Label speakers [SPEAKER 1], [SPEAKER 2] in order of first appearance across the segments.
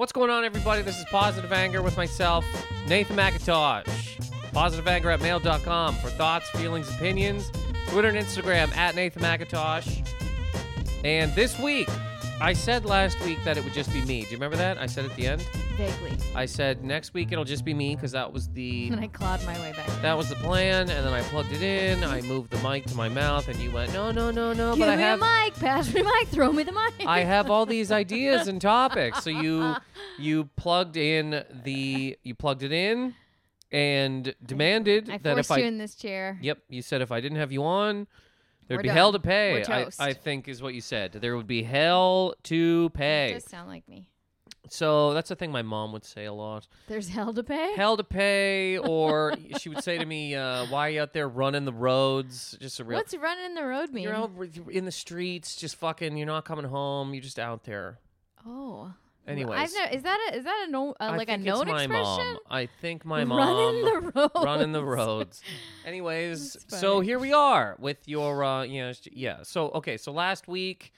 [SPEAKER 1] What's going on, everybody? This is Positive Anger with myself, Nathan Macintosh. PositiveAnger at mail.com for thoughts, feelings, opinions. Twitter and Instagram at Nathan Macintosh. And this week, I said last week that it would just be me. Do you remember that? I said at the end.
[SPEAKER 2] Vaguely.
[SPEAKER 1] I said next week it'll just be me because that was the
[SPEAKER 2] And I clawed my way back.
[SPEAKER 1] that was the plan. And then I plugged it in. I moved the mic to my mouth, and you went, no, no, no, no.
[SPEAKER 2] Give
[SPEAKER 1] but I
[SPEAKER 2] me
[SPEAKER 1] have
[SPEAKER 2] a mic. Pass me the mic. Throw me the mic.
[SPEAKER 1] I have all these ideas and topics. So you you plugged in the you plugged it in and demanded
[SPEAKER 2] I
[SPEAKER 1] that
[SPEAKER 2] forced
[SPEAKER 1] if I
[SPEAKER 2] you in this chair.
[SPEAKER 1] Yep, you said if I didn't have you on, there'd
[SPEAKER 2] We're
[SPEAKER 1] be hell to
[SPEAKER 2] done.
[SPEAKER 1] pay.
[SPEAKER 2] We're
[SPEAKER 1] I,
[SPEAKER 2] toast.
[SPEAKER 1] I think is what you said. There would be hell to
[SPEAKER 2] It
[SPEAKER 1] pay.
[SPEAKER 2] does sound like me.
[SPEAKER 1] So that's a thing my mom would say a lot.
[SPEAKER 2] There's hell to pay.
[SPEAKER 1] Hell to pay, or she would say to me, uh, "Why are you out there running the roads?" Just a real.
[SPEAKER 2] What's running in the road mean?
[SPEAKER 1] you're out in the streets, just fucking. You're not coming home. You're just out there.
[SPEAKER 2] oh.
[SPEAKER 1] Anyways,
[SPEAKER 2] I've never, is that a is that a no, uh, like a
[SPEAKER 1] think
[SPEAKER 2] known
[SPEAKER 1] my
[SPEAKER 2] expression?
[SPEAKER 1] mom. I think my mom
[SPEAKER 2] Running the road.
[SPEAKER 1] running the roads. Anyways, so here we are with your uh you know, yeah. So okay, so last week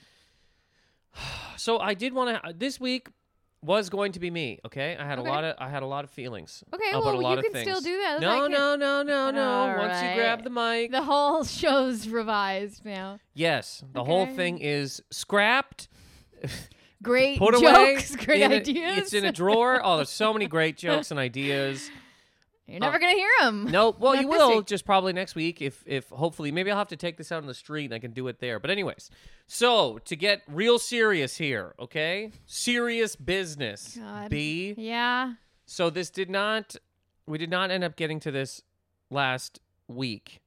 [SPEAKER 1] so I did want to this week was going to be me, okay? I had
[SPEAKER 2] Okay.
[SPEAKER 1] a lot of I had a lot of feelings.
[SPEAKER 2] Okay,
[SPEAKER 1] about
[SPEAKER 2] well
[SPEAKER 1] a lot
[SPEAKER 2] you can
[SPEAKER 1] things.
[SPEAKER 2] still do that.
[SPEAKER 1] No, no, no, no, no.
[SPEAKER 2] All
[SPEAKER 1] Once you grab the mic.
[SPEAKER 2] The whole show's revised now.
[SPEAKER 1] yes, the whole thing is scrapped.
[SPEAKER 2] Great
[SPEAKER 1] Put away.
[SPEAKER 2] jokes, great
[SPEAKER 1] in a-
[SPEAKER 2] ideas.
[SPEAKER 1] it's in a drawer. Oh, there's so many great jokes and ideas.
[SPEAKER 2] You're oh. never gonna hear them.
[SPEAKER 1] No, well, you will
[SPEAKER 2] week.
[SPEAKER 1] just probably next week if if hopefully maybe I'll have to take this out on the street and I can do it there. But anyways, so to get real serious here, okay? Serious business.
[SPEAKER 2] God.
[SPEAKER 1] B.
[SPEAKER 2] Yeah.
[SPEAKER 1] So this did not we did not end up getting to this last week.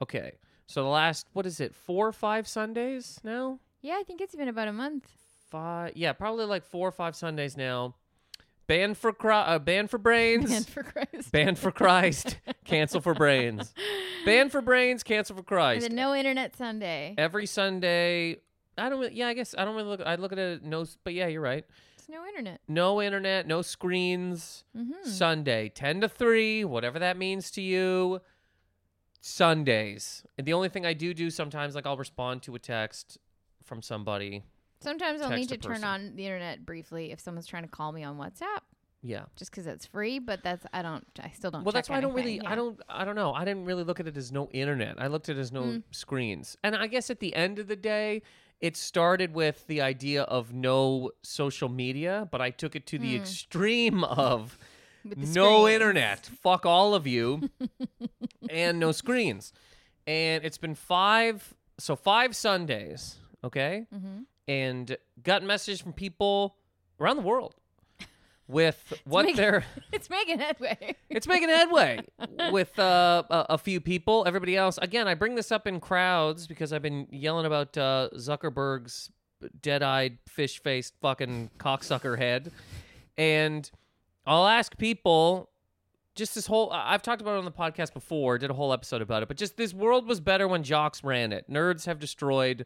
[SPEAKER 1] Okay. So the last what is it? 4 or 5 Sundays now?
[SPEAKER 2] Yeah, I think it's been about a month.
[SPEAKER 1] Five Yeah, probably like 4 or 5 Sundays now. Banned for cri- uh, banned for brains.
[SPEAKER 2] Man, for Christ.
[SPEAKER 1] Banned for Christ. cancel for brains. Banned for brains. Cancel for
[SPEAKER 2] And
[SPEAKER 1] Christ.
[SPEAKER 2] then no internet Sunday.
[SPEAKER 1] Every Sunday. I don't. Really, yeah, I guess I don't really look. I look at it. No, but yeah, you're right.
[SPEAKER 2] It's no internet.
[SPEAKER 1] No internet. No screens.
[SPEAKER 2] Mm-hmm.
[SPEAKER 1] Sunday, ten to three, whatever that means to you. Sundays. And the only thing I do do sometimes, like I'll respond to a text from somebody.
[SPEAKER 2] Sometimes I'll need to turn
[SPEAKER 1] person.
[SPEAKER 2] on the internet briefly if someone's trying to call me on WhatsApp,
[SPEAKER 1] Yeah.
[SPEAKER 2] just because it's free. But that's I don't. I still don't.
[SPEAKER 1] Well, that's why I don't really.
[SPEAKER 2] anything,
[SPEAKER 1] I don't. I don't know. I didn't really look at it as no internet. I looked at it as no
[SPEAKER 2] Mm.
[SPEAKER 1] screens. And I guess at the end of the day, it started with the idea of no social media, but I took it to the
[SPEAKER 2] Mm.
[SPEAKER 1] extreme of
[SPEAKER 2] the
[SPEAKER 1] no
[SPEAKER 2] screens.
[SPEAKER 1] internet. Fuck all of you, and no screens. And it's been five. So five Sundays. Okay.
[SPEAKER 2] Mhm.
[SPEAKER 1] And got messages from people around the world with what
[SPEAKER 2] making-
[SPEAKER 1] they're
[SPEAKER 2] It's making headway.
[SPEAKER 1] it's making headway with uh, a, a few people. Everybody else, again, I bring this up in crowds because I've been yelling about uh, Zuckerberg's dead-eyed, fish-faced, fucking cocksucker head, and I'll ask people. Just this whole, I've talked about it on the podcast before, did a whole episode about it, but just this world was better when jocks ran it. Nerds have destroyed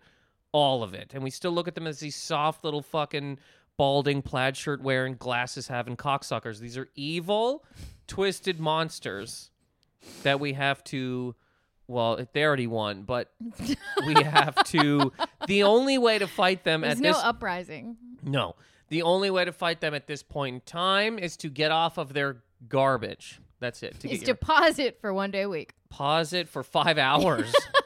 [SPEAKER 1] all of it. And we still look at them as these soft little fucking balding plaid shirt wearing glasses having cocksuckers. These are evil, twisted monsters that we have to well, they already won, but we have to the only way to fight them at.
[SPEAKER 2] There's
[SPEAKER 1] at
[SPEAKER 2] no
[SPEAKER 1] this
[SPEAKER 2] uprising.
[SPEAKER 1] No. The only way to fight them at this point in time is to get off of their garbage. That's it. To
[SPEAKER 2] Is
[SPEAKER 1] get your,
[SPEAKER 2] deposit for one day a week.
[SPEAKER 1] pause it for 5 hours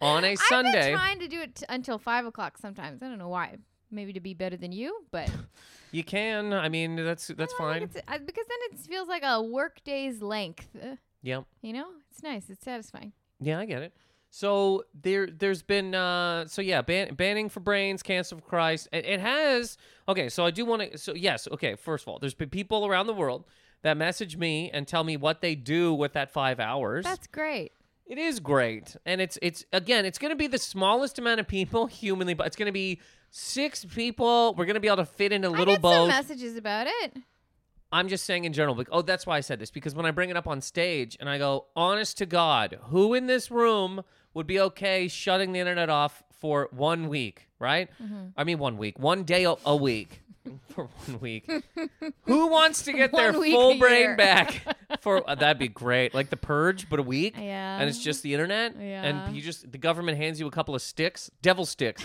[SPEAKER 1] on a
[SPEAKER 2] I've
[SPEAKER 1] Sunday.
[SPEAKER 2] been trying to do it t- until five o'clock sometimes. I don't know why. Maybe to be better than you, but
[SPEAKER 1] You can. I mean, that's that's fine.
[SPEAKER 2] think it's- I- because then it feels like a work day's length. uh,
[SPEAKER 1] Yep.
[SPEAKER 2] You know, it's nice. It's satisfying.
[SPEAKER 1] Yeah, I get it. So there, there's been, uh, so yeah, ban- banning for brains, cancel for Christ. It, it has. Okay, so I do want to. So yes, okay. First of all, there's been people around the world that message me and tell me what they do with that five hours.
[SPEAKER 2] That's great.
[SPEAKER 1] It is great, and it's it's again, it's going to be the smallest amount of people humanly, but it's going to be six people. We're going to be able to fit in a little
[SPEAKER 2] some
[SPEAKER 1] boat.
[SPEAKER 2] messages about it.
[SPEAKER 1] I'm just saying in general. Like, oh, that's why I said this because when I bring it up on stage and I go, honest to God, who in this room would be okay shutting the internet off for one week? Right?
[SPEAKER 2] Mm-hmm.
[SPEAKER 1] I mean, one week, one day a, a week. For one week, who wants to get their
[SPEAKER 2] One week
[SPEAKER 1] full
[SPEAKER 2] a
[SPEAKER 1] brain
[SPEAKER 2] year.
[SPEAKER 1] back? For uh, that'd be great, like the purge, but a week
[SPEAKER 2] Yeah.
[SPEAKER 1] and it's just the internet
[SPEAKER 2] Yeah.
[SPEAKER 1] and you just the government hands you a couple of sticks devil sticks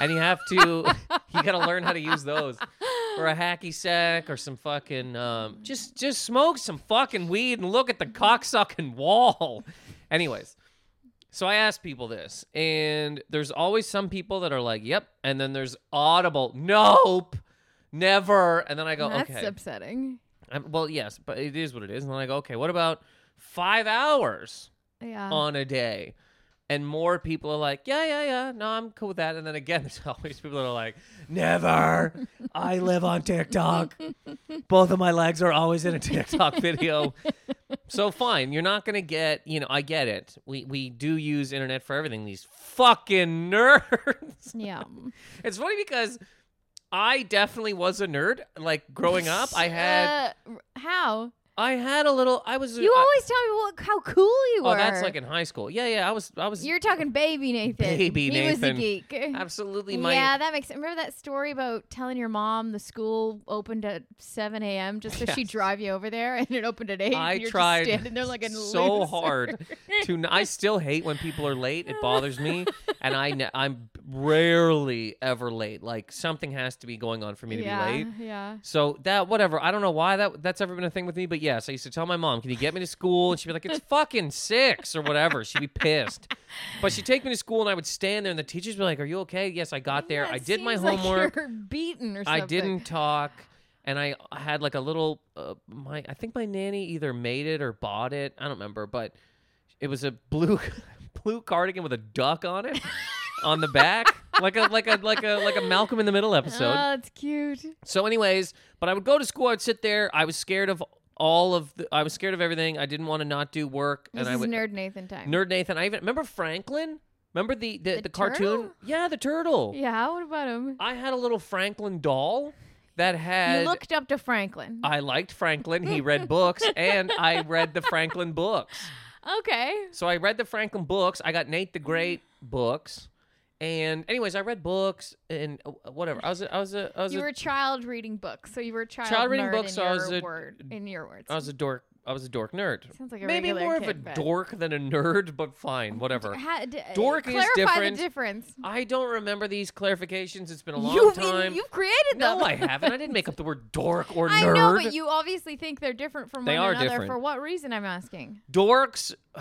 [SPEAKER 1] and you have to you got to learn how to use those or a hacky sack or some fucking um, just just smoke some fucking weed and look at the cocksucking wall. Anyways, so I ask people this, and there's always some people that are like, "Yep," and then there's audible, "Nope, never," and then I go,
[SPEAKER 2] That's
[SPEAKER 1] "Okay."
[SPEAKER 2] upsetting.
[SPEAKER 1] Um, well, yes, but it is what it is. And then I go, "Okay, what about five hours
[SPEAKER 2] Yeah.
[SPEAKER 1] on a day?" And more people are like, "Yeah, yeah, yeah, no, I'm cool with that." And then again, there's always people that are like, "Never, I live on TikTok. Both of my legs are always in a TikTok video." so fine, you're not gonna get, you know, I get it. We we do use internet for everything. These fucking nerds.
[SPEAKER 2] yeah.
[SPEAKER 1] It's funny because I definitely was a nerd. Like growing up, I had
[SPEAKER 2] Uh, how?
[SPEAKER 1] I had a little. I was.
[SPEAKER 2] You
[SPEAKER 1] I-
[SPEAKER 2] always tell me what how cool you were.
[SPEAKER 1] Oh, that's like in high school. Yeah, yeah. I was. I was.
[SPEAKER 2] You're talking baby Nathan.
[SPEAKER 1] Baby
[SPEAKER 2] he was a
[SPEAKER 1] Nathan.
[SPEAKER 2] geek.
[SPEAKER 1] absolutely my.
[SPEAKER 2] yeah, that makes. Remember that story about telling your mom the school opened at 7 a.m. just so she'd drive you over there and it opened at 8?
[SPEAKER 1] I
[SPEAKER 2] and you're
[SPEAKER 1] tried
[SPEAKER 2] just standing there like a
[SPEAKER 1] so
[SPEAKER 2] loser.
[SPEAKER 1] hard to. n- I still hate when people are late. It bothers me, and I. Ne- I'm rarely ever late. Like something has to be going on for me to
[SPEAKER 2] yeah,
[SPEAKER 1] be late.
[SPEAKER 2] Yeah.
[SPEAKER 1] So that whatever. I don't know why that that's ever been a thing with me, but yes, I used to tell my mom, "Can you get me to school?" And she'd be like, "It's fucking six or whatever." She'd be pissed, but she'd take me to school, and I would stand there, and the teachers would be like, "Are you okay?" Yes, I got there.
[SPEAKER 2] Yeah,
[SPEAKER 1] I did my
[SPEAKER 2] like
[SPEAKER 1] homework.
[SPEAKER 2] you're beaten or something.
[SPEAKER 1] I didn't talk, and I had like a little. Uh, my I think my nanny either made it or bought it. I don't remember, but it was a blue blue cardigan with a duck on it on the back, like a like a like a like a Malcolm in the Middle episode.
[SPEAKER 2] Oh, it's cute.
[SPEAKER 1] So, anyways, but I would go to school. I'd sit there. I was scared of all of the. I was scared of everything. I didn't want to not do work,
[SPEAKER 2] This
[SPEAKER 1] and I
[SPEAKER 2] is
[SPEAKER 1] would
[SPEAKER 2] Nerd Nathan time.
[SPEAKER 1] nerd Nathan. I even remember Franklin. Remember the the, the,
[SPEAKER 2] The
[SPEAKER 1] cartoon? Yeah, the turtle.
[SPEAKER 2] Yeah, what about him?
[SPEAKER 1] I had a little Franklin doll that had.
[SPEAKER 2] You looked up to Franklin.
[SPEAKER 1] I liked Franklin. He read books, and I read the Franklin books.
[SPEAKER 2] okay.
[SPEAKER 1] So I read the Franklin books. I got Nate the Great books, and anyways, I read books and uh, whatever. I was a, I was a I was
[SPEAKER 2] You
[SPEAKER 1] a,
[SPEAKER 2] were a child reading books, so you were a child,
[SPEAKER 1] Child reading books, so I was a-
[SPEAKER 2] word, in your words.
[SPEAKER 1] I was a dork. I was a dork nerd.
[SPEAKER 2] Sounds like a
[SPEAKER 1] Maybe more of a
[SPEAKER 2] but-
[SPEAKER 1] dork than a nerd, but fine, whatever.
[SPEAKER 2] Ha- d-
[SPEAKER 1] Dork is different.
[SPEAKER 2] the difference.
[SPEAKER 1] I don't remember these clarifications. It's been a long
[SPEAKER 2] You've,
[SPEAKER 1] time.
[SPEAKER 2] you've created them.
[SPEAKER 1] no, I haven't. I didn't make up the word dork or
[SPEAKER 2] I
[SPEAKER 1] nerd.
[SPEAKER 2] know, but you obviously think they're different from
[SPEAKER 1] They
[SPEAKER 2] one
[SPEAKER 1] are
[SPEAKER 2] another.
[SPEAKER 1] different.
[SPEAKER 2] For what reason? I'm asking.
[SPEAKER 1] Dorks.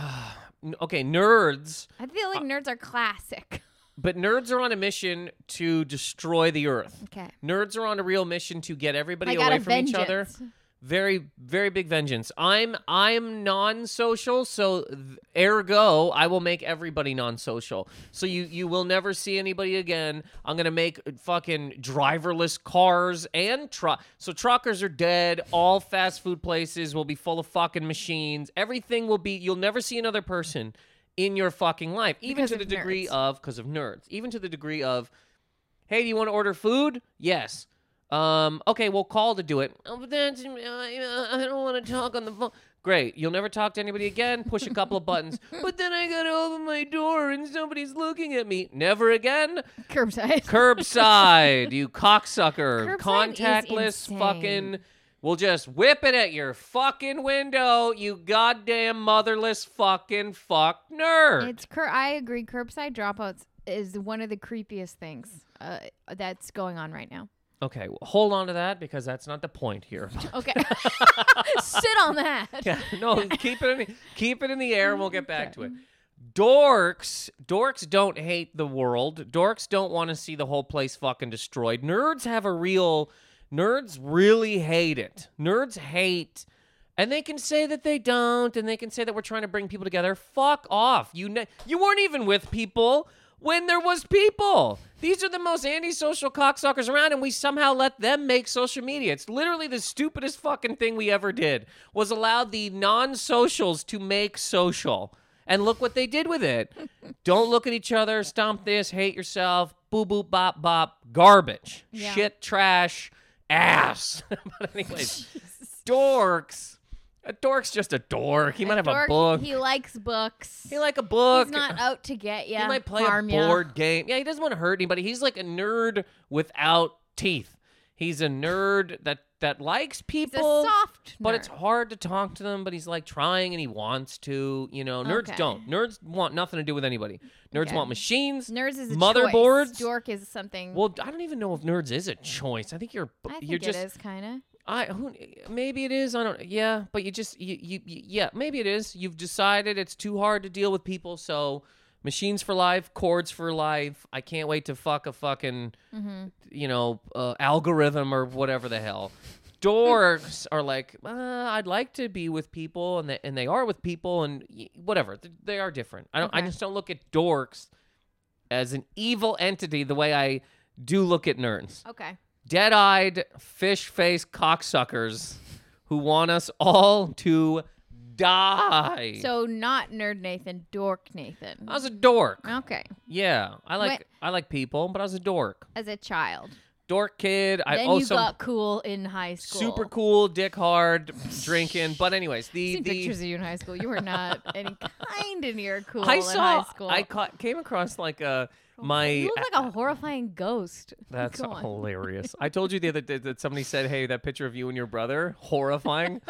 [SPEAKER 1] n- okay, nerds.
[SPEAKER 2] I feel
[SPEAKER 1] Uh,
[SPEAKER 2] like nerds are classic.
[SPEAKER 1] But nerds are on a mission to destroy the earth.
[SPEAKER 2] Okay.
[SPEAKER 1] Nerds are on a real mission to get everybody away from each other.
[SPEAKER 2] vengeance.
[SPEAKER 1] Very, very big vengeance. I'm I'm non-social, so th- ergo, I will make everybody non-social. So you you will never see anybody again. I'm gonna make fucking driverless cars and truck. So truckers are dead. All fast food places will be full of fucking machines. Everything will be. You'll never see another person in your fucking life, even
[SPEAKER 2] Because
[SPEAKER 1] to the degree
[SPEAKER 2] nerds.
[SPEAKER 1] of because of nerds. Even to the degree of, hey, do you want to order food? Yes. Um, okay, we'll call to do it. Oh, but that's, uh, I don't want to talk on the phone. Great. You'll never talk to anybody again. Push a couple of buttons. But then I got to open my door and somebody's looking at me. Never again.
[SPEAKER 2] Curbside.
[SPEAKER 1] Curbside, you cocksucker.
[SPEAKER 2] Curbside
[SPEAKER 1] Contactless fucking. We'll just whip it at your fucking window, you goddamn motherless fucking fuck nerd.
[SPEAKER 2] It's cur- I agree. Curbside dropouts is one of the creepiest things uh, that's going on right now.
[SPEAKER 1] okay, well, hold on to that because that's not the point here.
[SPEAKER 2] Okay, sit on that.
[SPEAKER 1] Yeah, no, keep it in the, keep it in the air, and we'll get back to it. Dorks, dorks don't hate the world. Dorks don't want to see the whole place fucking destroyed. Nerds have a real, nerds really hate it. Nerds hate, and they can say that they don't, and they can say that we're trying to bring people together. Fuck off. You ne- you weren't even with people when there was people. These are the most antisocial cocksuckers around, and we somehow let them make social media. It's literally the stupidest fucking thing we ever did. Was allowed the non-socials to make social. And look what they did with it. Don't look at each other, stomp this, hate yourself, boo boo bop bop, garbage.
[SPEAKER 2] Yeah.
[SPEAKER 1] Shit, trash, ass. but anyways, dorks. A dork's just a dork. He might have
[SPEAKER 2] Dork,
[SPEAKER 1] a book.
[SPEAKER 2] He likes books.
[SPEAKER 1] He like a book.
[SPEAKER 2] He's not out to get you.
[SPEAKER 1] He might play a
[SPEAKER 2] ya.
[SPEAKER 1] board game. Yeah, he doesn't want to hurt anybody. He's like a nerd without teeth. He's a nerd that that likes people.
[SPEAKER 2] soft
[SPEAKER 1] But it's hard to talk to them, but he's like trying and he wants to. You know, nerds
[SPEAKER 2] Okay.
[SPEAKER 1] don't. Nerds want nothing to do with anybody. Nerds
[SPEAKER 2] Okay.
[SPEAKER 1] want machines.
[SPEAKER 2] Nerds is a
[SPEAKER 1] motherboards?
[SPEAKER 2] choice. Dork is something.
[SPEAKER 1] Well, I don't even know if nerds is a choice. I think you're
[SPEAKER 2] I think
[SPEAKER 1] you're just
[SPEAKER 2] it is kind of.
[SPEAKER 1] I who maybe it is. I don't. Yeah, but you just you, you you yeah maybe it is. You've decided it's too hard to deal with people, so machines for life, chords for life. I can't wait to fuck a fucking
[SPEAKER 2] Mm-hmm.
[SPEAKER 1] you know uh, algorithm or whatever the hell. Dorks are like, uh, I'd like to be with people, and they and they are with people, and y- whatever. Th- They are different. I don't. I just don't look at dorks as an evil entity the way I do look at nerds
[SPEAKER 2] Okay.
[SPEAKER 1] dead-eyed, fish-faced cocksuckers who want us all to die.
[SPEAKER 2] So not nerd Nathan, dork Nathan.
[SPEAKER 1] I was a dork.
[SPEAKER 2] Okay.
[SPEAKER 1] Yeah, I like. I like people, but I was a dork.
[SPEAKER 2] As a child.
[SPEAKER 1] Dork kid. I
[SPEAKER 2] then
[SPEAKER 1] oh
[SPEAKER 2] you got cool in high school.
[SPEAKER 1] super cool, dick hard, drinking. But anyways, the
[SPEAKER 2] seen
[SPEAKER 1] the
[SPEAKER 2] pictures of you in high school. You were not any kind of near cool
[SPEAKER 1] I
[SPEAKER 2] in
[SPEAKER 1] saw
[SPEAKER 2] high school.
[SPEAKER 1] I caught, came across like a oh, my
[SPEAKER 2] you look like a horrifying ghost.
[SPEAKER 1] That's
[SPEAKER 2] Go on.
[SPEAKER 1] hilarious. I told you the other day that somebody said, "Hey, that picture of you and your brother, horrifying."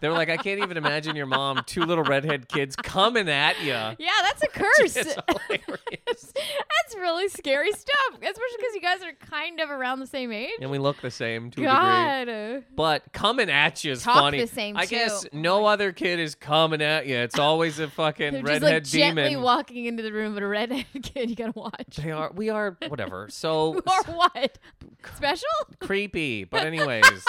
[SPEAKER 1] They were like, "I can't even imagine your mom, two little redhead kids coming at you."
[SPEAKER 2] Yeah, that's a curse. That's really scary stuff. Especially because you guys are kind of around the same age.
[SPEAKER 1] and we look the same to a degree.
[SPEAKER 2] God. uh,
[SPEAKER 1] But coming at you is
[SPEAKER 2] Talk
[SPEAKER 1] funny.
[SPEAKER 2] the same,
[SPEAKER 1] I guess no other kid is coming at you. It's always a fucking
[SPEAKER 2] They're just
[SPEAKER 1] redhead
[SPEAKER 2] like gently
[SPEAKER 1] demon.
[SPEAKER 2] walking into the room, but a redhead kid you gotta watch.
[SPEAKER 1] they are. We are. Whatever. So
[SPEAKER 2] or what? Special?
[SPEAKER 1] creepy. But anyways, as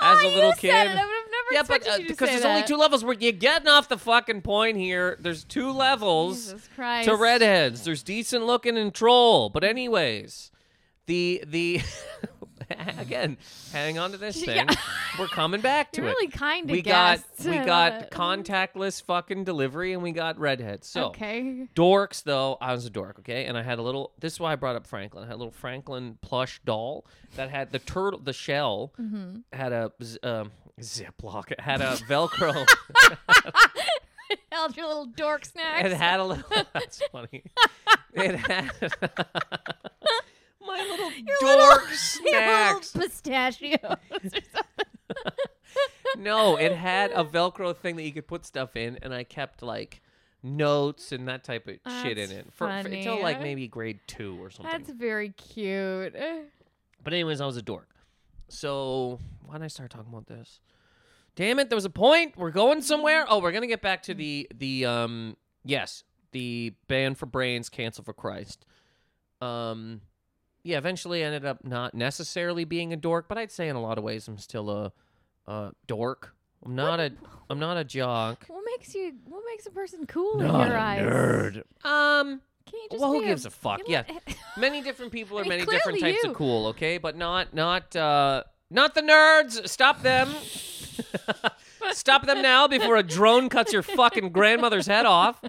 [SPEAKER 2] oh,
[SPEAKER 1] a little kid.
[SPEAKER 2] Said it. I would have never
[SPEAKER 1] Yeah, but uh, because there's only two levels. We're you're getting off the fucking point here. There's two levels to redheads. There's decent looking and troll. But anyways, the the again, hang on to this thing.
[SPEAKER 2] Yeah.
[SPEAKER 1] We're coming back to
[SPEAKER 2] You're
[SPEAKER 1] it.
[SPEAKER 2] really kind of
[SPEAKER 1] we got we got contactless fucking delivery and we got redheads. So
[SPEAKER 2] Okay.
[SPEAKER 1] dorks though, I was a dork, okay? And I had a little this is why I brought up Franklin. I had a little Franklin plush doll that had the turtle the shell
[SPEAKER 2] Mm-hmm.
[SPEAKER 1] had a. um Ziploc. It had a Velcro.
[SPEAKER 2] Held your little dork snacks.
[SPEAKER 1] it had a little. That's funny. It had my little
[SPEAKER 2] Your
[SPEAKER 1] dork
[SPEAKER 2] little- your little
[SPEAKER 1] snacks.
[SPEAKER 2] pistachios.
[SPEAKER 1] No, it had a Velcro thing that you could put stuff in, and I kept like notes and that type of shit in it for, for until like maybe grade two or something.
[SPEAKER 2] That's very cute.
[SPEAKER 1] But anyways, I was a dork. So why did I start talking about this? Damn it, there was a point. We're going somewhere. Oh, we're gonna get back to the the um yes, the ban for brains, cancel for Christ. Um yeah, eventually I ended up not necessarily being a dork, but I'd say in a lot of ways I'm still a a dork. I'm not a I'm not a jock.
[SPEAKER 2] What makes you? What makes a person cool
[SPEAKER 1] Not
[SPEAKER 2] in your
[SPEAKER 1] a
[SPEAKER 2] eyes?
[SPEAKER 1] nerd. Um
[SPEAKER 2] Can you just
[SPEAKER 1] Well, who gives a fuck?
[SPEAKER 2] Yeah,
[SPEAKER 1] many different people
[SPEAKER 2] I
[SPEAKER 1] are
[SPEAKER 2] mean,
[SPEAKER 1] many different
[SPEAKER 2] clearly
[SPEAKER 1] types
[SPEAKER 2] you.
[SPEAKER 1] of cool, okay? But not not uh not the nerds. Stop them. Stop them now before a drone cuts your fucking grandmother's head off.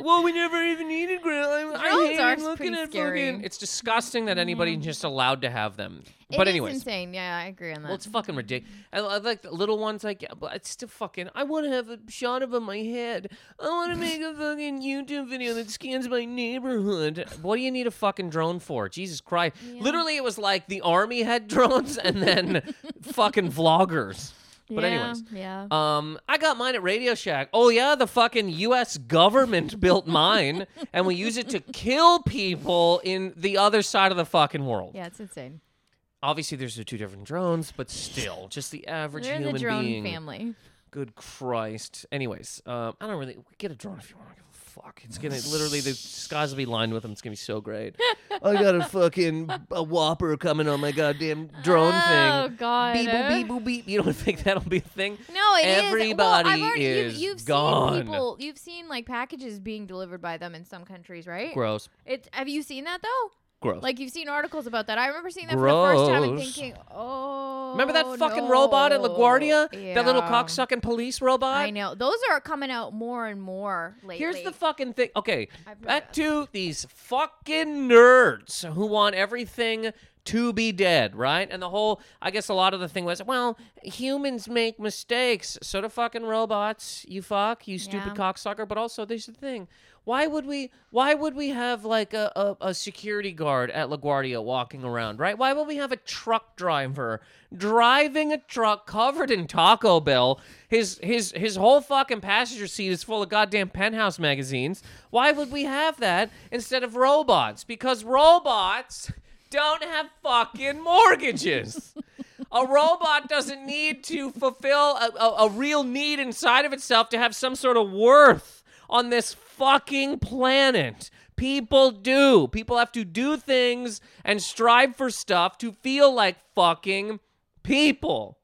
[SPEAKER 1] Well, we never even needed grand. I, I
[SPEAKER 2] Drones
[SPEAKER 1] hate
[SPEAKER 2] are
[SPEAKER 1] looking
[SPEAKER 2] pretty
[SPEAKER 1] at
[SPEAKER 2] scary.
[SPEAKER 1] Fucking. It's disgusting that anybody's mm. just allowed to have them.
[SPEAKER 2] It
[SPEAKER 1] but
[SPEAKER 2] is
[SPEAKER 1] anyways,
[SPEAKER 2] insane. Yeah, I agree on that.
[SPEAKER 1] well, it's fucking ridiculous. I, I like the little ones, like, yeah, but it's still fucking. I want to have a shot of on my head. I want to make a fucking YouTube video that scans my neighborhood. What do you need a fucking drone for? Jesus Christ!
[SPEAKER 2] Yeah.
[SPEAKER 1] Literally, it was like the army had drones, and then fucking vloggers. But
[SPEAKER 2] yeah,
[SPEAKER 1] anyways,
[SPEAKER 2] yeah.
[SPEAKER 1] um, I got mine at Radio Shack. Oh yeah, the fucking U.S. government built mine, and we use it to kill people in the other side of the fucking world
[SPEAKER 2] yeah, it's insane.
[SPEAKER 1] obviously there's the two different drones, but still, just the average
[SPEAKER 2] They're
[SPEAKER 1] human
[SPEAKER 2] the drone
[SPEAKER 1] being.
[SPEAKER 2] family.
[SPEAKER 1] Good Christ. Anyways, uh, I don't really get a drone if you want. I don't give a Fuck, it's gonna literally the skies will be lined with them. It's gonna be so great. I got a fucking a whopper coming on my goddamn drone thing.
[SPEAKER 2] oh,
[SPEAKER 1] thing.
[SPEAKER 2] God.
[SPEAKER 1] Beep boop beep boop beep. You don't think that'll be a thing?
[SPEAKER 2] No, it is.
[SPEAKER 1] Everybody
[SPEAKER 2] well, I've already,
[SPEAKER 1] is
[SPEAKER 2] you've, you've
[SPEAKER 1] gone.
[SPEAKER 2] Seen people, you've seen like packages being delivered by them in some countries, right?
[SPEAKER 1] Gross.
[SPEAKER 2] It, have you seen that though?
[SPEAKER 1] Gross.
[SPEAKER 2] Like you've seen articles about that. I remember seeing that for the first time and thinking, oh.
[SPEAKER 1] Remember that fucking robot at LaGuardia? That little cocksucking police robot?
[SPEAKER 2] I know. Those are coming out more and more lately.
[SPEAKER 1] Here's the fucking thing. Okay, back to these fucking nerds who want everything to be dead, right? And the whole, I guess a lot of the thing was, well, humans make mistakes. So do fucking robots. You fuck, you stupid
[SPEAKER 2] Yeah.
[SPEAKER 1] cocksucker. But also, there's the thing. Why would we? Why would we have like a, a, a security guard at LaGuardia walking around, right? Why would we have a truck driver driving a truck covered in Taco Bell? His his his whole fucking passenger seat is full of goddamn penthouse magazines. Why would we have that instead of robots? Because robots don't have fucking mortgages. A robot doesn't need to fulfill a, a, a real need inside of itself to have some sort of worth on this fucking planet. People do. People have to do things and strive for stuff to feel like fucking people.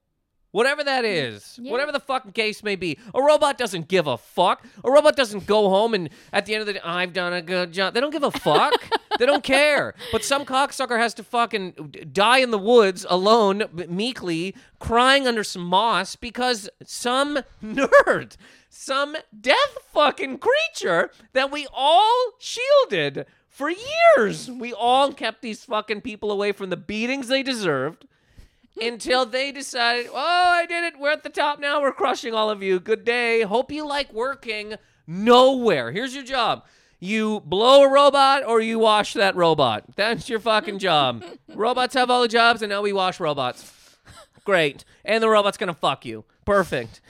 [SPEAKER 1] Whatever that mm. is,
[SPEAKER 2] Yeah.
[SPEAKER 1] whatever the fucking case may be, a robot doesn't give a fuck. A robot doesn't go home and at the end of the day, I've done a good job. They don't give a fuck. they don't care. But some cocksucker has to fucking die in the woods alone, meekly, crying under some moss because some nerd, some death fucking creature that we all shielded for years. We all kept these fucking people away from the beatings they deserved until they decided, oh, I did it. We're at the top now. We're crushing all of you. Good day. Hope you like working nowhere. Here's your job. You blow a robot or you wash that robot. That's your fucking job. robots have all the jobs, and now we wash robots. Great. And the robot's going to fuck you. Perfect.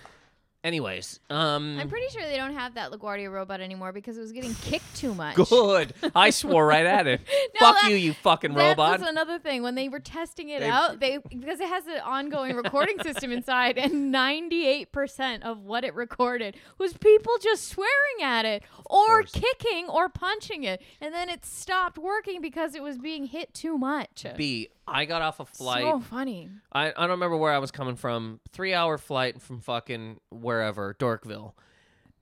[SPEAKER 1] Anyways, um.
[SPEAKER 2] I'm pretty sure they don't have that LaGuardia robot anymore because it was getting kicked too much.
[SPEAKER 1] Good. I swore right at it.
[SPEAKER 2] No,
[SPEAKER 1] Fuck
[SPEAKER 2] that-
[SPEAKER 1] you, you fucking
[SPEAKER 2] That
[SPEAKER 1] robot.
[SPEAKER 2] was another thing when they were testing it
[SPEAKER 1] They-
[SPEAKER 2] out. They because it has an ongoing recording system inside, and 98 percent of what it recorded was people just swearing at it or kicking or punching it, and then it stopped working because it was being hit too much.
[SPEAKER 1] B. I got off a flight.
[SPEAKER 2] So funny.
[SPEAKER 1] I, I don't remember where I was coming from. Three hour flight from fucking wherever, Dorkville.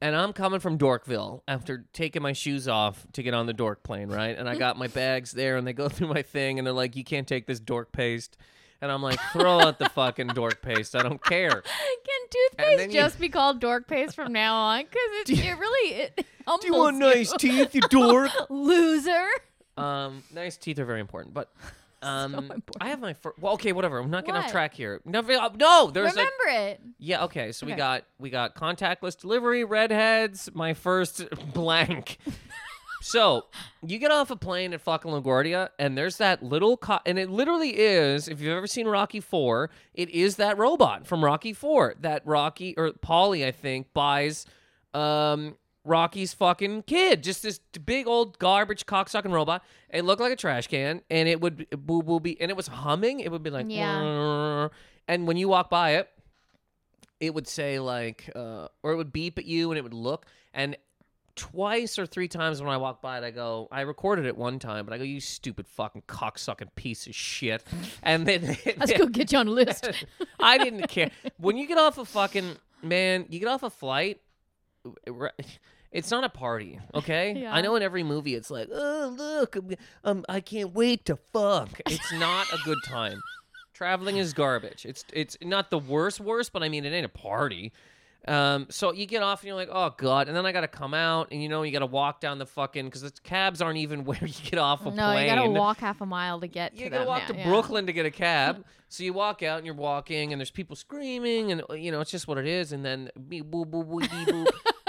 [SPEAKER 1] And I'm coming from Dorkville after taking my shoes off to get on the dork plane, right? And I got my bags there and they go through my thing and they're like, you can't take this dork paste. And I'm like, throw out the fucking dork paste. I don't care.
[SPEAKER 2] Can toothpaste
[SPEAKER 1] you-
[SPEAKER 2] just be called dork paste from now on? Because it, it really it humbles
[SPEAKER 1] teeth, you dork?
[SPEAKER 2] loser.
[SPEAKER 1] Um, nice teeth are very important, but um,
[SPEAKER 2] important.
[SPEAKER 1] I have my first. Well, okay, whatever. I'm not getting off
[SPEAKER 2] What?
[SPEAKER 1] track here. No, no, there's a
[SPEAKER 2] Remember it.
[SPEAKER 1] Yeah, okay. So we
[SPEAKER 2] Okay.
[SPEAKER 1] got we got contactless delivery, redheads, my first blank. so you get off a plane at fucking LaGuardia, and there's that little co- and it literally is. If you've ever seen Rocky Four, it is that robot from Rocky Four that Rocky or Paulie, I think, buys. Um, Rocky's fucking kid, just this big old garbage cocksucking robot. It looked like a trash can, and it would boo boo be, and it was humming. It would be like,
[SPEAKER 2] Yeah.
[SPEAKER 1] and when you walk by it, it would say like uh, or it would beep at you and it would look and twice or three times when I walk by it I go I recorded it one time but I go you stupid fucking cocksucking piece of shit and then
[SPEAKER 2] Let's go get you on a list.
[SPEAKER 1] I didn't care when you get off a fucking man you get off a flight it's not a party, okay?
[SPEAKER 2] Yeah.
[SPEAKER 1] I know in every movie it's like, oh look, um, I can't wait to fuck. It's not a good time. Traveling is garbage. It's it's not the worst worst, but I mean it ain't a party. Um, so you get off and you're like, oh god, and then I gotta come out and you know you gotta walk down the fucking because the cabs aren't even where you get off a
[SPEAKER 2] no,
[SPEAKER 1] plane.
[SPEAKER 2] you gotta walk half a mile to get
[SPEAKER 1] You
[SPEAKER 2] to
[SPEAKER 1] gotta
[SPEAKER 2] them.
[SPEAKER 1] walk
[SPEAKER 2] yeah,
[SPEAKER 1] to
[SPEAKER 2] yeah.
[SPEAKER 1] Brooklyn to get a cab. so you walk out and you're walking, and there's people screaming, and you know it's just what it is. And then beep, boo boo boo bee, boo.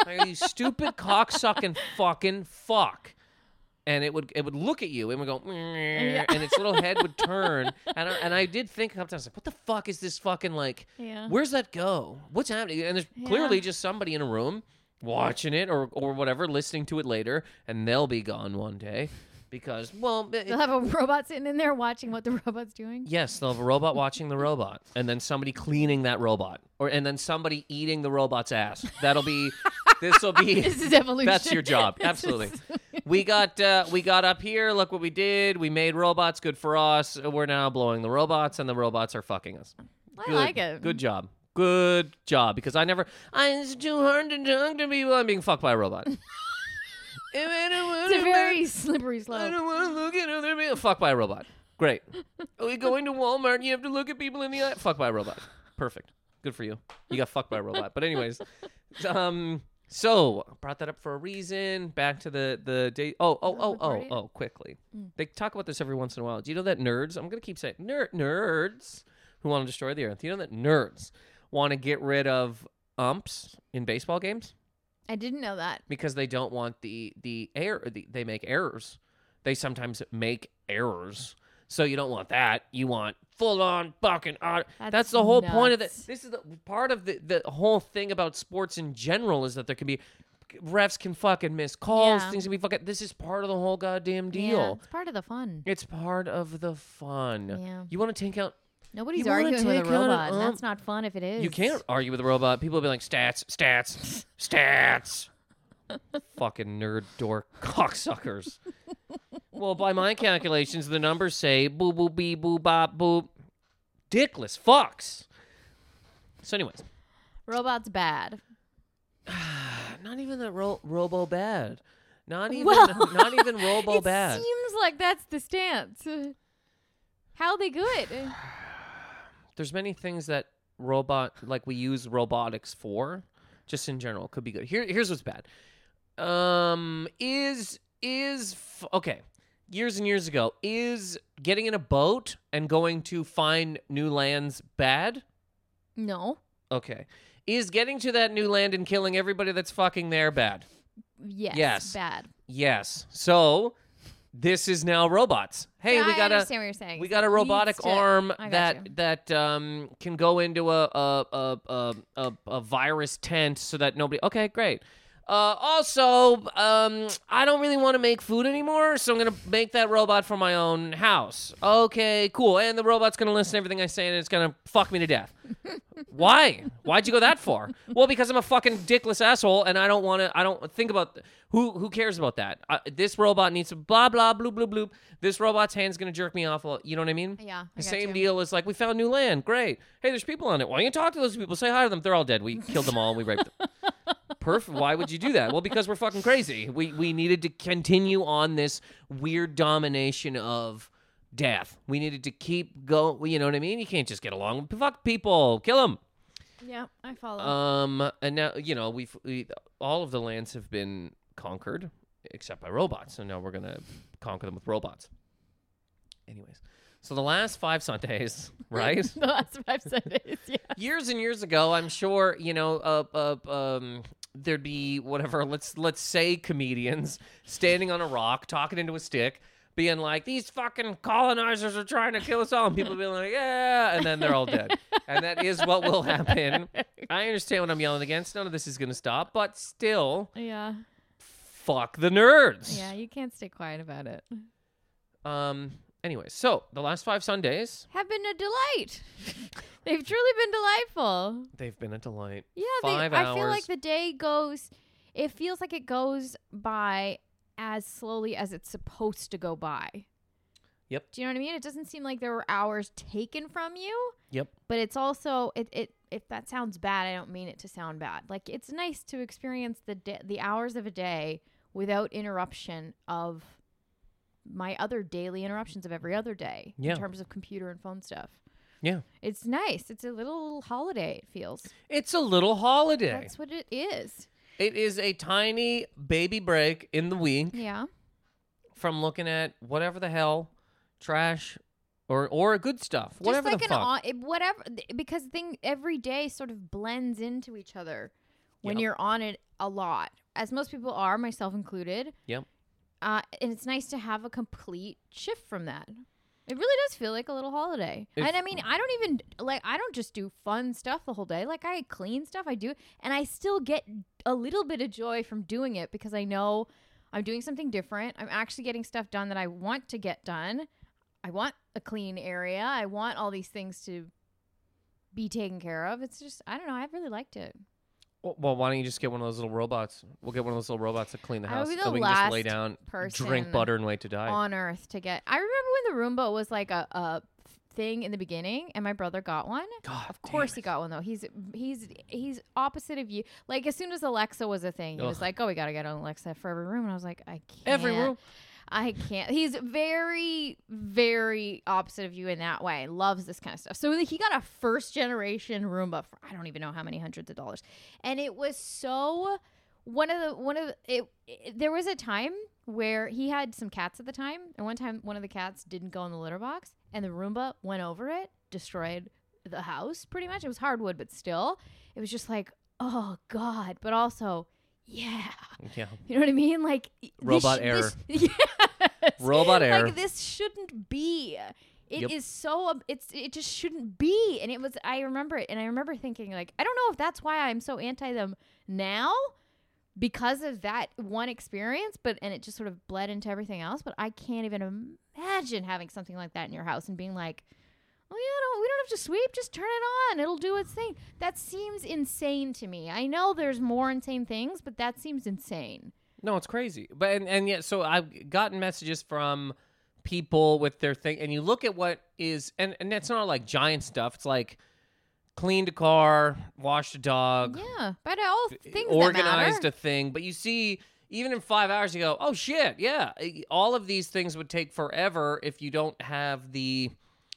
[SPEAKER 1] Like, you stupid cocksucking fucking fuck. And it would it would look at you and would go,
[SPEAKER 2] Yeah.
[SPEAKER 1] and its little head would turn. And I, and I did think a couple times, like, what the fuck is this fucking like?
[SPEAKER 2] Yeah.
[SPEAKER 1] Where's that go? What's happening? And there's
[SPEAKER 2] Yeah.
[SPEAKER 1] clearly just somebody in a room watching it or or whatever, listening to it later, and they'll be gone one day because well, it-
[SPEAKER 2] They'll have a robot sitting in there watching what the robot's doing.
[SPEAKER 1] Yes, they'll have a robot watching the robot, and then somebody cleaning that robot, or and then somebody eating the robot's ass. That'll be. This will be.
[SPEAKER 2] This is evolution.
[SPEAKER 1] That's your job. Absolutely. We got uh, we got up here. Look what we did. We made robots. Good for us. We're now blowing the robots, and the robots are fucking us.
[SPEAKER 2] I
[SPEAKER 1] Good,
[SPEAKER 2] like it.
[SPEAKER 1] Good job. Good job. Because I never. I, it's too hard to talk to people. I'm being fucked by a robot.
[SPEAKER 2] It's a very slippery
[SPEAKER 1] I
[SPEAKER 2] slope.
[SPEAKER 1] don't want to look at other people. Fuck by a robot. Great. Are we going to Walmart and you have to look at people in the eye? Fuck by a robot. Perfect. Good for you. You got fucked by a robot. But anyways, um, So brought that up for a reason. Back to the the day. Oh oh oh oh oh. Quickly,
[SPEAKER 2] Mm.
[SPEAKER 1] they talk about this every once in a while. Do you know that nerds? I'm gonna keep saying nerd nerds who want to destroy the earth. Do you know that nerds want to get rid of umps in baseball games
[SPEAKER 2] I didn't know that.
[SPEAKER 1] because they don't want the the error. The, they make errors. They sometimes make errors. So you don't want that. You want full on fucking. That's,
[SPEAKER 2] That's
[SPEAKER 1] the whole point of this. This is the part of the the whole thing about sports in general is that there can be refs can fucking miss calls.
[SPEAKER 2] Yeah.
[SPEAKER 1] Things can be fucking. This is part of the whole goddamn
[SPEAKER 2] Yeah,
[SPEAKER 1] deal.
[SPEAKER 2] it's part of the fun.
[SPEAKER 1] It's part of the fun.
[SPEAKER 2] Yeah.
[SPEAKER 1] You want to take out.
[SPEAKER 2] Nobody's
[SPEAKER 1] wanna
[SPEAKER 2] arguing with a
[SPEAKER 1] take out an
[SPEAKER 2] robot. and that's not fun if it is.
[SPEAKER 1] You can't argue with a robot. People will be like stats, stats, stats. fucking nerd dork cocksuckers. well, by my calculations, the numbers say boo boo bee boo bop boop. Dickless fucks. So, anyways,
[SPEAKER 2] Robots bad.
[SPEAKER 1] not even the ro- robo bad. Not even
[SPEAKER 2] Well,
[SPEAKER 1] not even robo
[SPEAKER 2] it
[SPEAKER 1] bad.
[SPEAKER 2] seems like that's the stance. How they good?
[SPEAKER 1] There's many things that robot like we use robotics for, just in general, could be good. Here, here's what's bad. Um, is is f- okay. Years and years ago, is getting in a boat and going to find new lands bad?
[SPEAKER 2] No.
[SPEAKER 1] Okay. Is getting to that new land and killing everybody that's fucking there bad?
[SPEAKER 2] Yes.
[SPEAKER 1] Yes.
[SPEAKER 2] Bad.
[SPEAKER 1] Yes. So this is now robots. Hey,
[SPEAKER 2] I
[SPEAKER 1] we got a
[SPEAKER 2] understand what you're saying.
[SPEAKER 1] we got a robotic
[SPEAKER 2] to-
[SPEAKER 1] arm
[SPEAKER 2] I got
[SPEAKER 1] that
[SPEAKER 2] you.
[SPEAKER 1] that um can go into a a, a a a a virus tent so that nobody. Okay, great. Uh, also, um, I don't really want to make food anymore, so I'm gonna make that robot for my own house. Okay, cool. And the robot's gonna listen to everything I say, and it's gonna fuck me to death. Why? Why'd you go that far? Well, because I'm a fucking dickless asshole, and I don't want to. I don't think about who who cares about that. Uh, this robot needs to blah blah bloop bloop bloop. This robot's hand's gonna jerk me off. You know what I mean?
[SPEAKER 2] Yeah. I
[SPEAKER 1] The same
[SPEAKER 2] you.
[SPEAKER 1] deal is like we found new land. Great. Hey, there's people on it. Why don't you talk to those people? Say hi to them. They're all dead. We killed them all and we raped them. Perfect. Why would you do that? Well, because we're fucking crazy. We we needed to continue on this weird domination of death. We needed to keep go. You know what I mean? You can't just get along. Fuck people. Kill them.
[SPEAKER 2] Yeah, I follow.
[SPEAKER 1] Um, and now you know we've we, all of the lands have been conquered except by robots. So now we're gonna conquer them with robots. Anyways, so the last five Sundays, right?
[SPEAKER 2] the last five Sundays. Yeah.
[SPEAKER 1] years and years ago, I'm sure you know. Uh, uh, um, there'd be whatever. Let's let's say comedians standing on a rock, talking into a stick. Being like, these fucking colonizers are trying to kill us all. And people be like, yeah. And then they're all dead. and that is what will happen. I understand what I'm yelling against. None of this is going to stop. But still,
[SPEAKER 2] Yeah.
[SPEAKER 1] fuck the nerds.
[SPEAKER 2] Yeah. You can't stay quiet about it.
[SPEAKER 1] Um. Anyway, so the last five Sundays,
[SPEAKER 2] Have been a delight. They've truly been delightful.
[SPEAKER 1] they've been a delight.
[SPEAKER 2] Yeah,
[SPEAKER 1] Five
[SPEAKER 2] they, I feel
[SPEAKER 1] hours.
[SPEAKER 2] like the day goes. It feels like it goes by as slowly as it's supposed to go by.
[SPEAKER 1] Yep.
[SPEAKER 2] Do you know what I mean? It doesn't seem like there were hours taken from you,
[SPEAKER 1] Yep.
[SPEAKER 2] but it's also it. it if that sounds bad, I don't mean it to sound bad. Like it's nice to experience the the hours of a day without interruption of my other daily interruptions of every other day
[SPEAKER 1] Yeah.
[SPEAKER 2] in terms of computer and phone stuff.
[SPEAKER 1] Yeah.
[SPEAKER 2] It's nice. It's a little holiday. It feels.
[SPEAKER 1] It's a little holiday.
[SPEAKER 2] That's what it is.
[SPEAKER 1] It is a tiny baby break in the week
[SPEAKER 2] Yeah.
[SPEAKER 1] from looking at whatever the hell trash or or good stuff. whatever
[SPEAKER 2] like
[SPEAKER 1] the
[SPEAKER 2] an
[SPEAKER 1] fuck.
[SPEAKER 2] on, whatever because thing every day sort of blends into each other when
[SPEAKER 1] Yep.
[SPEAKER 2] you're on it a lot, as most people are, myself included.
[SPEAKER 1] Yep.
[SPEAKER 2] Uh, and it's nice to have a complete shift from that. It really does feel like a little holiday.
[SPEAKER 1] If-
[SPEAKER 2] and I mean, I don't even like I don't just do fun stuff the whole day. Like I clean stuff, I do, and I still get a little bit of joy from doing it because I know I'm doing something different. I'm actually getting stuff done that I want to get done. I want a clean area. I want all these things to be taken care of. It's just I don't know. I really liked it.
[SPEAKER 1] Well, why don't you just get one of those little robots? We'll get one of those little robots to clean the
[SPEAKER 2] I would
[SPEAKER 1] house,
[SPEAKER 2] be the
[SPEAKER 1] and we can just lay
[SPEAKER 2] last
[SPEAKER 1] down,
[SPEAKER 2] person
[SPEAKER 1] drink butter, and wait to die.
[SPEAKER 2] on earth to get. I remember when the Roomba was like a, a thing in the beginning, and my brother got one.
[SPEAKER 1] God,
[SPEAKER 2] Of
[SPEAKER 1] damn
[SPEAKER 2] course
[SPEAKER 1] it.
[SPEAKER 2] he got one though. He's he's he's opposite of you. Like as soon as Alexa was a thing, he was
[SPEAKER 1] Ugh.
[SPEAKER 2] like, "Oh, we gotta get an Alexa for every room." And I was like, "I can't."
[SPEAKER 1] Every room.
[SPEAKER 2] I can't. He's very, very opposite of you in that way. Loves this kind of stuff. So he got a first generation Roomba for I don't even know how many hundreds of dollars, and it was so one of the one of the, it, it there was a time where he had some cats at the time and one time one of the cats didn't go in the litter box and the roomba went over it destroyed the house pretty much it was hardwood but still it was just like oh god but also yeah
[SPEAKER 1] Yeah.
[SPEAKER 2] you know what i mean like
[SPEAKER 1] Robot
[SPEAKER 2] sh-
[SPEAKER 1] error.
[SPEAKER 2] this- yes.
[SPEAKER 1] Robot error.
[SPEAKER 2] like this shouldn't be It is
[SPEAKER 1] Yep.
[SPEAKER 2] so it's it just shouldn't be and it was i remember it and i remember thinking like i don't know if that's why i'm so anti them now because of that one experience but and it just sort of bled into everything else but i can't even imagine having something like that in your house and being like oh yeah no we don't have to sweep just turn it on it'll do its thing that seems insane to me i know there's more insane things but that seems insane
[SPEAKER 1] No, it's crazy. But and, and yet, so I've gotten messages from people with their thing, and you look at what is, and and that's not like giant stuff. It's like cleaned a car, washed a dog,
[SPEAKER 2] yeah but all things
[SPEAKER 1] organized a thing. But you see, even in five hours, you go, oh shit, yeah. All of these things would take forever if you don't have the.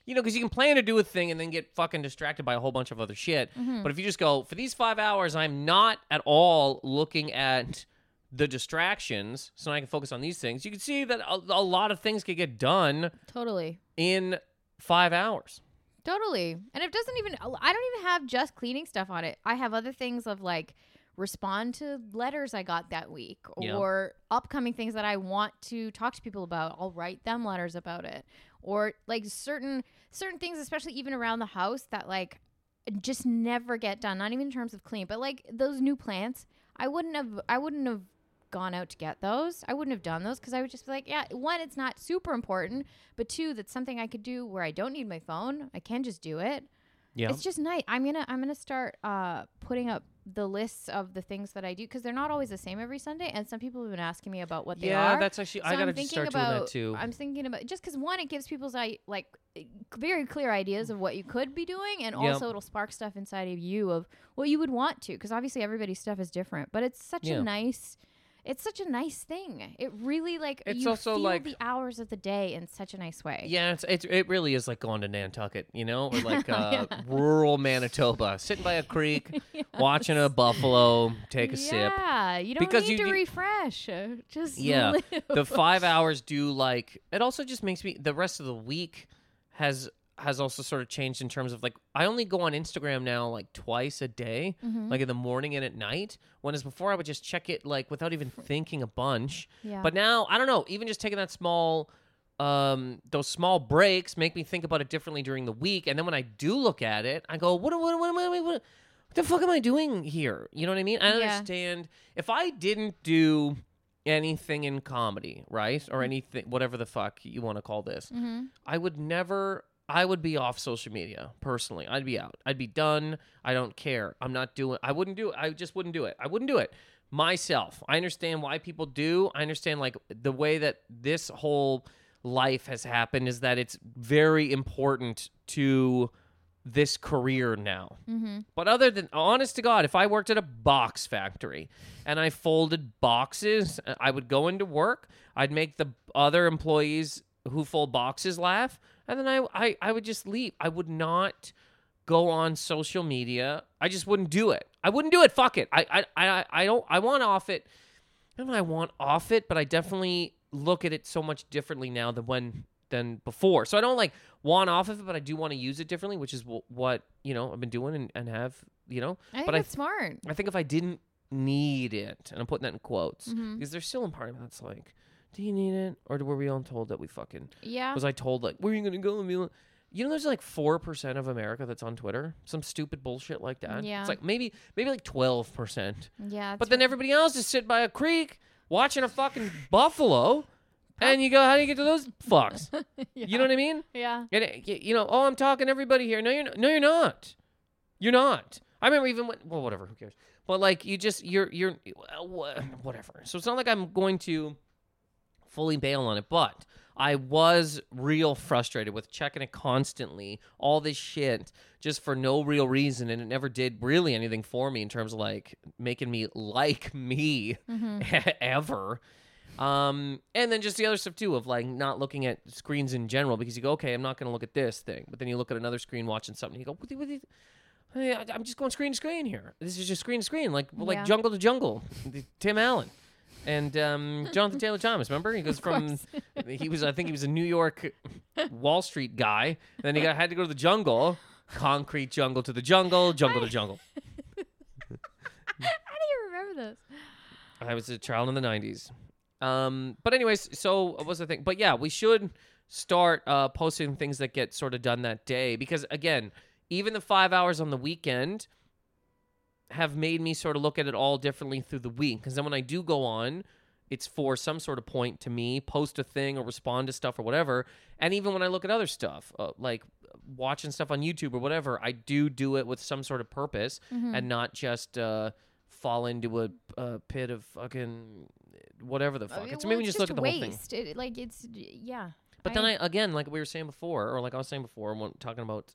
[SPEAKER 1] You know, because you can plan to do a thing and then get fucking distracted by a whole bunch of other shit.
[SPEAKER 2] Mm-hmm.
[SPEAKER 1] But if you just go, for these five hours, I'm not at all looking at the distractions so I can focus on these things, you can see that a, a lot of things can get done
[SPEAKER 2] totally
[SPEAKER 1] in five hours.
[SPEAKER 2] Totally. And it doesn't even, I don't even have just cleaning stuff on it. I have other things of like respond to letters I got that week
[SPEAKER 1] Yeah.
[SPEAKER 2] or upcoming things that I want to talk to people about. I'll write them letters about it. Or like certain, certain things, especially even around the house that like just never get done. Not even in terms of clean, but like those new plants, I wouldn't have, I wouldn't have gone out to get those. I wouldn't have done those because I would just be like, yeah, one, it's not super important, but two, that's something I could do where I don't need my phone. I can just do it.
[SPEAKER 1] Yeah.
[SPEAKER 2] It's just nice. I'm gonna I'm gonna start uh putting up the lists of the things that I do because they're not always the same every Sunday. And some people have been asking me about what they are.
[SPEAKER 1] yeah, that's actually, I
[SPEAKER 2] So
[SPEAKER 1] got
[SPEAKER 2] I'm
[SPEAKER 1] to
[SPEAKER 2] thinking
[SPEAKER 1] start
[SPEAKER 2] about,
[SPEAKER 1] doing that too.
[SPEAKER 2] I'm thinking about just because one, it gives people's I like very clear ideas of what you could be doing, and
[SPEAKER 1] Yep.
[SPEAKER 2] also it'll spark stuff inside of you of what you would want to. Because obviously everybody's stuff is different, but it's such
[SPEAKER 1] Yeah.
[SPEAKER 2] a nice. It's such a nice thing. It really like
[SPEAKER 1] It's
[SPEAKER 2] you
[SPEAKER 1] also
[SPEAKER 2] feel
[SPEAKER 1] like-
[SPEAKER 2] the hours of the day in such a nice way.
[SPEAKER 1] Yeah, it's, it's it really is like going to Nantucket, you know, or like uh,
[SPEAKER 2] Yeah.
[SPEAKER 1] rural Manitoba, sitting by a creek, watching a buffalo take a sip.
[SPEAKER 2] Yeah, you don't
[SPEAKER 1] Because
[SPEAKER 2] need
[SPEAKER 1] you-
[SPEAKER 2] to
[SPEAKER 1] you-
[SPEAKER 2] refresh. uh, Just
[SPEAKER 1] Yeah,
[SPEAKER 2] live.
[SPEAKER 1] The five hours do like it. Also, just makes me the rest of the week has has also sort of changed in terms of like I only go on Instagram now like twice a day,
[SPEAKER 2] Mhm.
[SPEAKER 1] like in the morning and at night. Whereas before I would just check it like without even thinking a bunch.
[SPEAKER 2] Yeah.
[SPEAKER 1] But now I don't know. Even just taking that small, um, those small breaks make me think about it differently during the week. And then when I do look at it, I go, what, what, what am I? What, what the fuck am I doing here? You know what I mean? I
[SPEAKER 2] Yeah.
[SPEAKER 1] understand if I didn't do anything in comedy, right, or anything, whatever the fuck you want to call this,
[SPEAKER 2] Mhm.
[SPEAKER 1] I would never. I would be off social media personally. I'd be out. I'd be done. I don't care. I'm not doing. I wouldn't do it. I just wouldn't do it. I wouldn't do it myself. I understand why people do. I understand like the way that this whole life has happened is that it's very important to this career now.
[SPEAKER 2] Mhm.
[SPEAKER 1] But other than honest to God, if I worked at a box factory and I folded boxes, I would go into work. I'd make the other employees who fold boxes laugh, and then I I, I would just leave. I would not go on social media. I just wouldn't do it. I wouldn't do it. Fuck it. I I I, I don't. I want off it. I don't know. I want off it, but I definitely look at it so much differently now than when than before. So I don't like want off of it, but I do want to use it differently, which is wh- what you know I've been doing and, and have you know.
[SPEAKER 2] I think
[SPEAKER 1] but I
[SPEAKER 2] that's smart.
[SPEAKER 1] I think if I didn't need it, and I'm putting that in quotes,
[SPEAKER 2] Mhm.
[SPEAKER 1] because there's still a part of me that's like, do you need it, or were we all told that we fucking?
[SPEAKER 2] Yeah.
[SPEAKER 1] Was I told like, where are you gonna go? And be like, you know, there's like four percent of America that's on Twitter, some stupid bullshit like that.
[SPEAKER 2] Yeah.
[SPEAKER 1] it's like maybe maybe like twelve percent,
[SPEAKER 2] yeah.
[SPEAKER 1] but then everybody else is sitting by a creek watching a fucking buffalo, and you go, how do you get to those fucks? You know what I mean?
[SPEAKER 2] Yeah.
[SPEAKER 1] And it, you know, oh, I'm talking to everybody here. No, you're not. No, you're not. You're not. I remember even when, well, whatever. Who cares? But like, you just you're you're uh, whatever. So it's not like I'm going to fully bail on it, but I was real frustrated with checking it constantly, all this shit, just for no real reason, and it never did really anything for me in terms of like making me like me
[SPEAKER 2] Mm-hmm.
[SPEAKER 1] ever. Um, and then just the other stuff too of like not looking at screens in general because you go, okay, I'm not going to look at this thing, but then you look at another screen watching something, you go, what the, what the, Hey, I, I'm just going screen to screen here. This is just screen to screen, like like
[SPEAKER 2] Yeah.
[SPEAKER 1] jungle to jungle. Tim Allen and um, Jonathan Taylor Thomas. Remember, he goes from he was I think he was a New York Wall Street guy. Then he got had to go to the jungle, concrete jungle to the jungle, jungle to jungle.
[SPEAKER 2] How do you remember this?
[SPEAKER 1] I was a child in the '90s. Um, but anyways, so what was the thing? But yeah, we should start uh, posting things that get sort of done that day because again, even the five hours on the weekend have made me sort of look at it all differently through the week. Because then when I do go on, it's for some sort of point to me, post a thing or respond to stuff or whatever. And even when I look at other stuff, uh, like watching stuff on YouTube or whatever, I do do it with some sort of purpose
[SPEAKER 2] Mm-hmm.
[SPEAKER 1] and not just uh, fall into a, a pit of fucking whatever the
[SPEAKER 2] Uh,
[SPEAKER 1] fuck. It's
[SPEAKER 2] well,
[SPEAKER 1] maybe just, look at the whole thing.
[SPEAKER 2] waste. It, like it's yeah.
[SPEAKER 1] But then I again, like we were saying before, or like I was saying before, when talking about,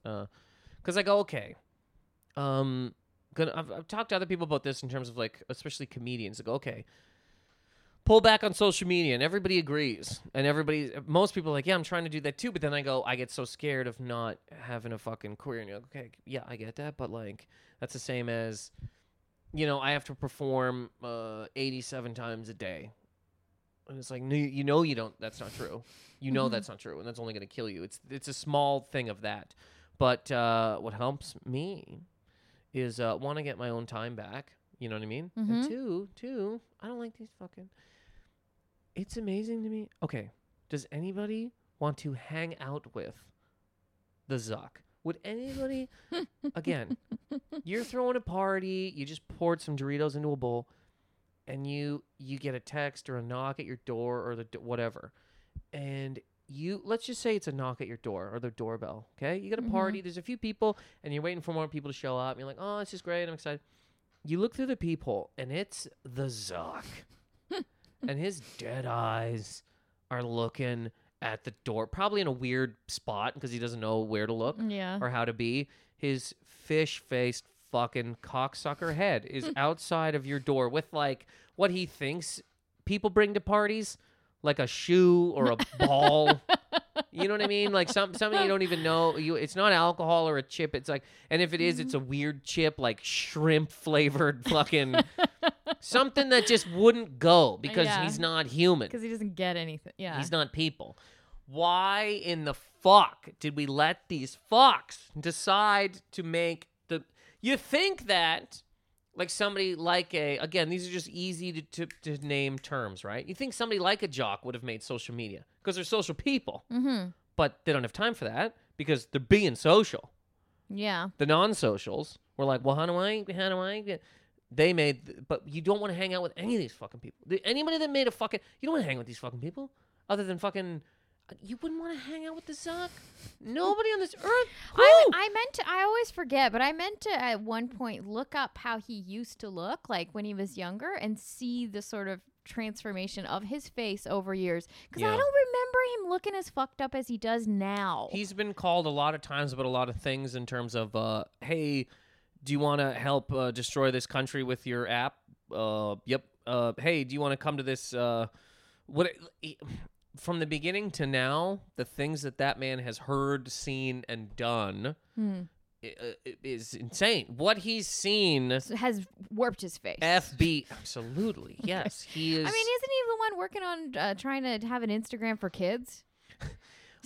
[SPEAKER 1] because I go okay, um, gonna I've, I've talked to other people about this in terms of like, especially comedians. I go okay, pull back on social media, and everybody agrees, and everybody, most people are like, yeah, I'm trying to do that too. But then I go, I get so scared of not having a fucking career, and you're like, okay, yeah, I get that, but like that's the same as, you know, I have to perform uh 87 times a day. And it's like, no, you know, you don't. That's not true. You know
[SPEAKER 2] Mhm.
[SPEAKER 1] that's not true, and that's only going to kill you. It's it's a small thing of that. But uh, what helps me is uh, one, to get my own time back. You know what I mean? And
[SPEAKER 2] Mhm.
[SPEAKER 1] two, two, I don't like these fucking. It's amazing to me. Okay, does anybody want to hang out with the Zuck? Would anybody? again, you're throwing a party. You just poured some Doritos into a bowl, and you you get a text or a knock at your door or the whatever, and you let's just say it's a knock at your door or the doorbell. Okay, you got a party. Mm-hmm. There's a few people, and you're waiting for more people to show up. And you're like, oh, this is great. I'm excited. You look through the peephole, and it's the Zuck, and his dead eyes are looking at the door, probably in a weird spot because he doesn't know where to look
[SPEAKER 2] yeah.
[SPEAKER 1] or how to be. His fish faced fucking cocksucker head is outside of your door with like what he thinks people bring to parties, like a shoe or a ball. You know what I mean? Like some something you don't even know. You it's not alcohol or a chip. It's like and if it is, it's a mm-hmm. weird chip like shrimp flavored fucking something that just wouldn't go because
[SPEAKER 2] Yeah.
[SPEAKER 1] he's not human.
[SPEAKER 2] Because he doesn't get anything. Yeah.
[SPEAKER 1] He's not people. Why in the fuck did we let these fucks decide to make the? You think that, like somebody like a again, these are just easy to, to, to name terms, right? You think somebody like a jock would have made social media because they're social people,
[SPEAKER 2] mm-hmm.
[SPEAKER 1] but they don't have time for that because they're being social.
[SPEAKER 2] Yeah.
[SPEAKER 1] The non-socials were like, well, how do I? How do I? get-" They made, but you don't want to hang out with any of these fucking people. Anybody that made a fucking, you don't want to hang with these fucking people, other than fucking. You wouldn't want to hang out with the Zuck. Nobody on this earth.
[SPEAKER 2] I,
[SPEAKER 1] Who?
[SPEAKER 2] I meant to I always forget, but I meant to at one point look up how he used to look like when he was younger and see the sort of transformation of his face over years. Because I don't remember him looking as fucked up as he does now.
[SPEAKER 1] He's been called a lot of times about a lot of things in terms of, uh, hey, do you want to help uh, destroy this country with your app? Uh, yep. Uh, hey, do you want to come to this? Uh, what? From the beginning to now, the things that that man has heard, seen, and done
[SPEAKER 2] Hmm.
[SPEAKER 1] i- is insane. What he's seen,
[SPEAKER 2] has warped his face.
[SPEAKER 1] FB, absolutely, yes, he is.
[SPEAKER 2] I mean, isn't he the one working on uh, trying to have an Instagram for kids?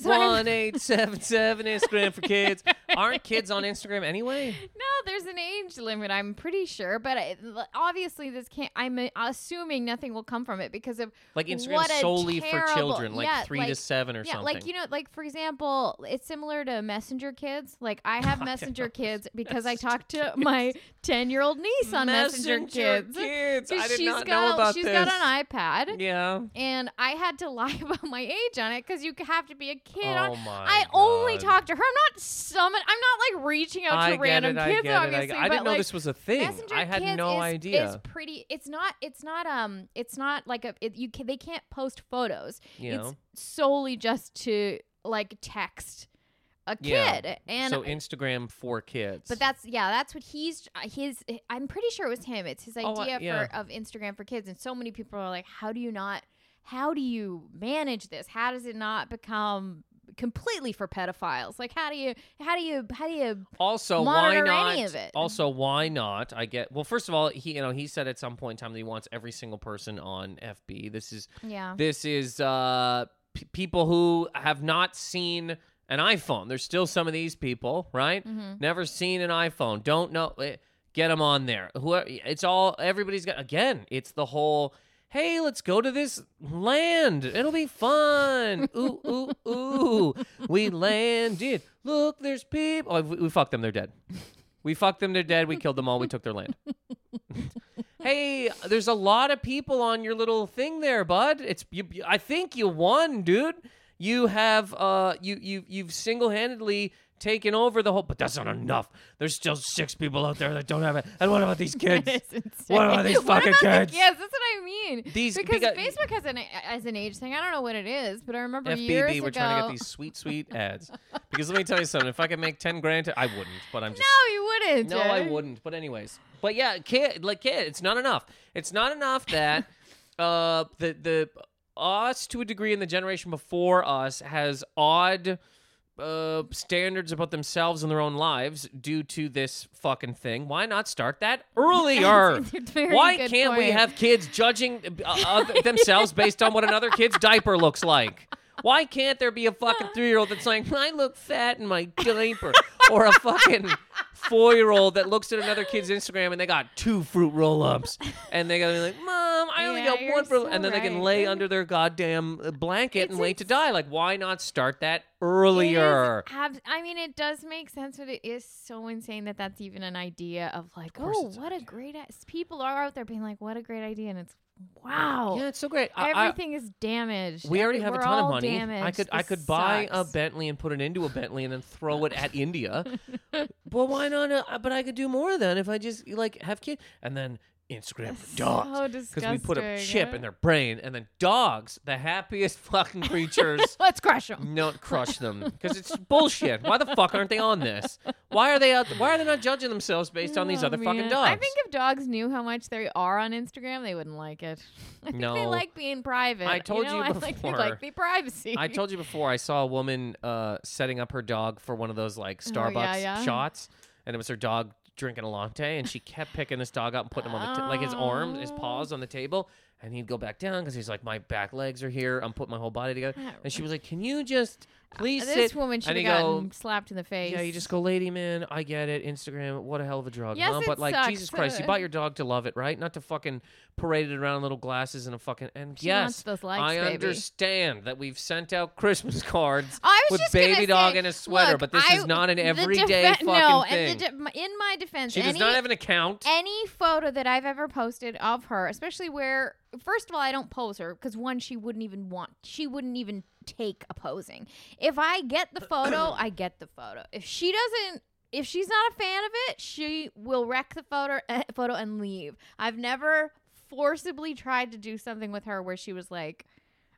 [SPEAKER 1] One eight seven seven Instagram for kids. Aren't kids on Instagram anyway?
[SPEAKER 2] No, there's an age limit. I'm pretty sure, but I, obviously this can't. I'm assuming nothing will come from it because of
[SPEAKER 1] Like Instagram solely for children, like
[SPEAKER 2] yeah,
[SPEAKER 1] three to seven or
[SPEAKER 2] yeah,
[SPEAKER 1] something.
[SPEAKER 2] like you know, like for example, it's similar to Messenger Kids. Like I have Messenger. Kids because I
[SPEAKER 1] Messenger
[SPEAKER 2] talked to my ten year old niece on Messenger, Kids.
[SPEAKER 1] kids. I did
[SPEAKER 2] she's
[SPEAKER 1] not
[SPEAKER 2] got
[SPEAKER 1] know about
[SPEAKER 2] she's
[SPEAKER 1] this.
[SPEAKER 2] got an iPad.
[SPEAKER 1] Yeah.
[SPEAKER 2] And I had to lie about my age on it because you have to be a kid.
[SPEAKER 1] Oh
[SPEAKER 2] I only
[SPEAKER 1] God.
[SPEAKER 2] talk to her. I'm not summon. I'm not like reaching out
[SPEAKER 1] I
[SPEAKER 2] to
[SPEAKER 1] get
[SPEAKER 2] random
[SPEAKER 1] it. I
[SPEAKER 2] kids.
[SPEAKER 1] it. I,
[SPEAKER 2] obviously,
[SPEAKER 1] get- I
[SPEAKER 2] but
[SPEAKER 1] didn't know
[SPEAKER 2] like,
[SPEAKER 1] this was a thing.
[SPEAKER 2] Messenger
[SPEAKER 1] I had no
[SPEAKER 2] is,
[SPEAKER 1] idea.
[SPEAKER 2] It's pretty. It's not. It's not. Um. It's not like a. It, you can. They can't post photos.
[SPEAKER 1] you know.
[SPEAKER 2] It's solely just to like text a
[SPEAKER 1] Yeah.
[SPEAKER 2] kid. And
[SPEAKER 1] so Instagram for kids.
[SPEAKER 2] but that's yeah. That's what he's uh, his. I'm pretty sure it was him. It's his
[SPEAKER 1] Oh, I-
[SPEAKER 2] idea
[SPEAKER 1] yeah.
[SPEAKER 2] for of Instagram for kids. And so many people are like, how do you not? How do you manage this? How does it not become completely for pedophiles. Like, how do you, how do you, how do you?
[SPEAKER 1] Also, why not?
[SPEAKER 2] any of it.
[SPEAKER 1] Also, why not? I get. Well, first of all, he you know he said at some point in time that he wants every single person on FB. This is
[SPEAKER 2] Yeah.
[SPEAKER 1] this is uh p- people who have not seen an iPhone. There's still some of these people, right?
[SPEAKER 2] Mm-hmm.
[SPEAKER 1] Never seen an iPhone. Don't know. eh, Get them on there. Who? It's all. Everybody's got. Again, it's the whole. Hey, let's go to this land. It'll be fun. ooh, ooh, ooh. We landed. Look, there's people. Oh, we, we fucked them. They're dead. We fucked them. They're dead. We killed them all. We took their land. hey, there's a lot of people on your little thing there, bud. It's you, I think you won, dude. You have uh you you you've single-handedly taken over the whole but that's not enough. There's still six people out there that don't have it. And what about these kids? What about these fucking
[SPEAKER 2] about the
[SPEAKER 1] kids?
[SPEAKER 2] kids? That's what I mean.
[SPEAKER 1] These-
[SPEAKER 2] because
[SPEAKER 1] beca-
[SPEAKER 2] Facebook has an as an age thing. I don't know what it is, but I remember
[SPEAKER 1] FBB,
[SPEAKER 2] years
[SPEAKER 1] we're
[SPEAKER 2] ago.
[SPEAKER 1] trying to get these sweet, sweet ads. Because let me tell you something. If I could make ten grand, I wouldn't. But I'm just
[SPEAKER 2] no, you wouldn't.
[SPEAKER 1] No, I wouldn't. But anyways, but yeah, kid, like kid, it's not enough. It's not enough that uh the the us to a degree in the generation before us has odd uh standards about themselves and their own lives due to this fucking thing. Why not start that earlier?
[SPEAKER 2] It's a very
[SPEAKER 1] Why can't we have kids judging uh, uh, themselves based on what another kid's diaper looks like? Why can't there be a fucking three year old that's like, I look fat in my diaper? Or a fucking four year old that looks at another kid's Instagram and they got two fruit roll ups. And they gotta be like, Mom, I only
[SPEAKER 2] Yeah,
[SPEAKER 1] got one fruit.
[SPEAKER 2] so
[SPEAKER 1] and then they can lay under their goddamn uh, blanket and
[SPEAKER 2] It's
[SPEAKER 1] wait to die. Like, why not start that earlier?
[SPEAKER 2] abs- I mean, it does make sense, but it is so insane that that's even an idea of like,
[SPEAKER 1] course
[SPEAKER 2] oh, what a great i- people are out there being like, what a great idea, and it's wow,
[SPEAKER 1] Yeah, it's so great. I- I-
[SPEAKER 2] everything is damaged.
[SPEAKER 1] We already have a
[SPEAKER 2] we're
[SPEAKER 1] ton of
[SPEAKER 2] all
[SPEAKER 1] money. I
[SPEAKER 2] damaged.
[SPEAKER 1] could I
[SPEAKER 2] This
[SPEAKER 1] could buy a
[SPEAKER 2] sucks.
[SPEAKER 1] Bentley and put it into a Bentley and then throw it at India. well, why not? Uh, but I could do more then if I just like have kids and then Instagram for dogs
[SPEAKER 2] so
[SPEAKER 1] we put a chip in their brain and then dogs, the happiest fucking creatures.
[SPEAKER 2] Let's crush them.
[SPEAKER 1] Not crush them because it's bullshit. Why the fuck aren't they on this? Why are they out? Why are they not judging themselves based on these
[SPEAKER 2] Oh,
[SPEAKER 1] other fucking dogs?
[SPEAKER 2] I think if dogs knew how much they are on Instagram, they wouldn't like it. I think they like being private.
[SPEAKER 1] I told
[SPEAKER 2] know?
[SPEAKER 1] you
[SPEAKER 2] I like, they
[SPEAKER 1] before.
[SPEAKER 2] like the privacy.
[SPEAKER 1] I told you before. I saw a woman uh, setting up her dog for one of those like Starbucks
[SPEAKER 2] Oh, yeah, yeah.
[SPEAKER 1] shots, and it was her dog drinking a latte, and she kept picking this dog up and putting him on the t- like his arms, his
[SPEAKER 2] Oh.
[SPEAKER 1] paws on the table, and he'd go back down because he's like, my back legs are here. I'm putting my whole body together, and she was like, "Can you just please
[SPEAKER 2] this
[SPEAKER 1] sit?"
[SPEAKER 2] woman should
[SPEAKER 1] and
[SPEAKER 2] have
[SPEAKER 1] go,
[SPEAKER 2] gotten slapped in the face.
[SPEAKER 1] Yeah, you just go, lady man, I get it. Instagram, what a hell of a drug,
[SPEAKER 2] Yes,
[SPEAKER 1] huh?
[SPEAKER 2] it
[SPEAKER 1] But like,
[SPEAKER 2] sucks.
[SPEAKER 1] Jesus Christ, you
[SPEAKER 2] Uh,
[SPEAKER 1] bought your dog to love it, right? Not to fucking parade it around in little glasses and a fucking. And
[SPEAKER 2] She
[SPEAKER 1] yes,
[SPEAKER 2] wants those likes,
[SPEAKER 1] I
[SPEAKER 2] baby.
[SPEAKER 1] understand that we've sent out Christmas cards
[SPEAKER 2] I was
[SPEAKER 1] with
[SPEAKER 2] just
[SPEAKER 1] baby dog
[SPEAKER 2] say,
[SPEAKER 1] in a sweater,
[SPEAKER 2] look,
[SPEAKER 1] but this
[SPEAKER 2] I-
[SPEAKER 1] is not an
[SPEAKER 2] the
[SPEAKER 1] everyday
[SPEAKER 2] defe-
[SPEAKER 1] fucking
[SPEAKER 2] no,
[SPEAKER 1] thing.
[SPEAKER 2] And the de- in my defense,
[SPEAKER 1] she does
[SPEAKER 2] any,
[SPEAKER 1] not have an account.
[SPEAKER 2] any photo that I've ever posted of her, especially where, first of all, I don't pose her because one, she wouldn't even want, she wouldn't even take a posing. If I get the photo, I get the photo. If she doesn't, if she's not a fan of it, she will wreck the photo, eh, photo and leave. I've never forcibly tried to do something with her where she was like.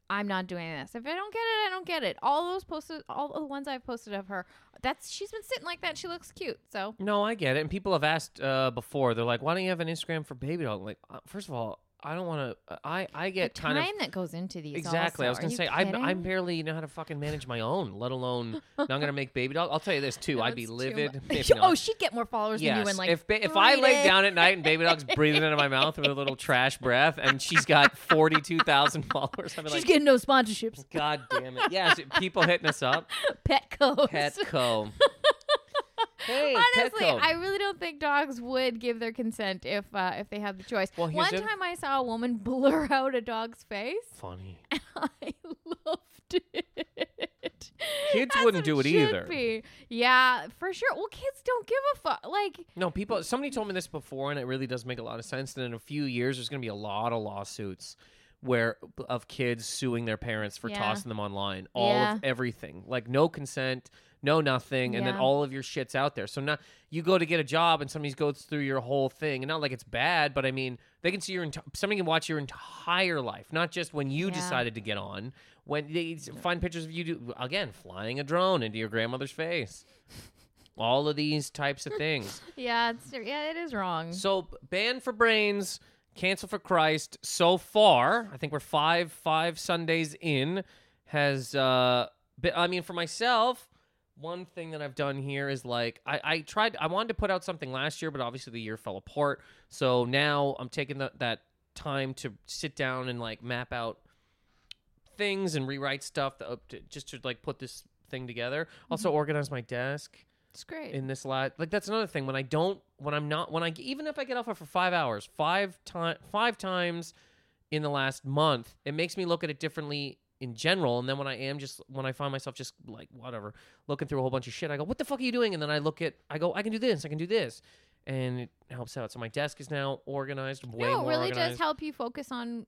[SPEAKER 2] I'm not doing this. If I don't get it, I don't get it. All those posted, all the ones I've posted of her, that's she's been sitting like that. She looks cute. So
[SPEAKER 1] No, I get it. And people have asked uh, before. They're like, "Why don't you have an Instagram for baby dog?" Like, uh, first of all, I don't want to. Uh, I I get
[SPEAKER 2] the
[SPEAKER 1] kind
[SPEAKER 2] time
[SPEAKER 1] of
[SPEAKER 2] that goes into these.
[SPEAKER 1] Exactly. I was gonna say I I barely know how to fucking manage my own, let alone now I'm gonna make baby dog. I'll tell you this too. I'd be livid.
[SPEAKER 2] oh, she'd get more followers than you in like.
[SPEAKER 1] if ba- if I lay down at night and baby dog's breathing into my mouth with a little trash breath, and she's got forty two thousand followers, I'd be
[SPEAKER 2] she's
[SPEAKER 1] like,
[SPEAKER 2] getting no sponsorships.
[SPEAKER 1] God damn it! Yes, people hitting us up.
[SPEAKER 2] Petco.
[SPEAKER 1] Petco. Hey,
[SPEAKER 2] Honestly,
[SPEAKER 1] Petco.
[SPEAKER 2] I really don't think dogs would give their consent if uh, if they had the choice.
[SPEAKER 1] Well,
[SPEAKER 2] One time I saw a woman blur out a dog's face.
[SPEAKER 1] Funny.
[SPEAKER 2] I loved it.
[SPEAKER 1] Kids
[SPEAKER 2] As
[SPEAKER 1] wouldn't do it either.
[SPEAKER 2] be. Yeah, for sure. Well, kids don't give a fuck. Like,
[SPEAKER 1] No, people. Somebody told me this before, and it really does make a lot of sense. That in a few years, there's going to be a lot of lawsuits where of kids suing their parents for
[SPEAKER 2] Yeah.
[SPEAKER 1] tossing them online, all
[SPEAKER 2] Yeah.
[SPEAKER 1] of everything, like no consent, no nothing, and then
[SPEAKER 2] Yeah.
[SPEAKER 1] all of your shit's out there. So now you go to get a job, and somebody goes through your whole thing, and not like it's bad, but I mean they can see your enti- somebody can watch your entire life, not just when you
[SPEAKER 2] Yeah.
[SPEAKER 1] decided to get on. When they s- find pictures of you do again flying a drone into your grandmother's face. All of these types of things.
[SPEAKER 2] yeah, it's yeah, it is wrong.
[SPEAKER 1] So b- ban for brains, cancel for Christ. So far, I think we're five five Sundays in. Has uh, but I mean, for myself, one thing that I've done here is like I, I tried. I wanted to put out something last year, but obviously the year fell apart. So now I'm taking the, that time to sit down and like map out things and rewrite stuff that, to, just to like put this thing together. Also mm-hmm. organize my desk
[SPEAKER 2] It's great.
[SPEAKER 1] in this lot. Like that's another thing. When I don't, when I'm not, when I even if I get off for five hours, five time, five times in the last month, it makes me look at it differently in general. And then when I am just when I find myself just like whatever looking through a whole bunch of shit, I go, "What the fuck are you doing?" And then I look at, I go, "I can do this, I can do this," and it helps out. So my desk is now organized, way
[SPEAKER 2] no, it
[SPEAKER 1] more
[SPEAKER 2] really
[SPEAKER 1] organized.
[SPEAKER 2] does help you focus on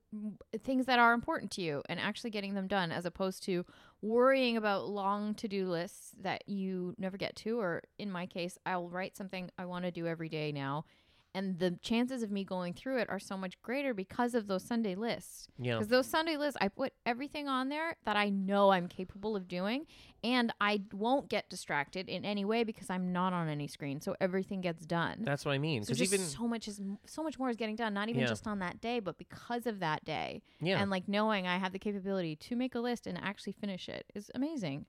[SPEAKER 2] things that are important to you and actually getting them done as opposed to worrying about long to-do lists that you never get to or in my case I'll write something I want to do every day now and the chances of me going through it are so much greater because of those Sunday lists.
[SPEAKER 1] Yeah,
[SPEAKER 2] Because those Sunday lists, I put everything on there that I know I'm capable of doing, and I won't get distracted in any way because I'm not on any screen, so everything gets done.
[SPEAKER 1] that's what I mean.
[SPEAKER 2] So
[SPEAKER 1] Because
[SPEAKER 2] just
[SPEAKER 1] even
[SPEAKER 2] so much is so much more is getting done, not even
[SPEAKER 1] Yeah.
[SPEAKER 2] just on that day, but because of that day,
[SPEAKER 1] yeah,
[SPEAKER 2] and like knowing I have the capability to make a list and actually finish it is amazing.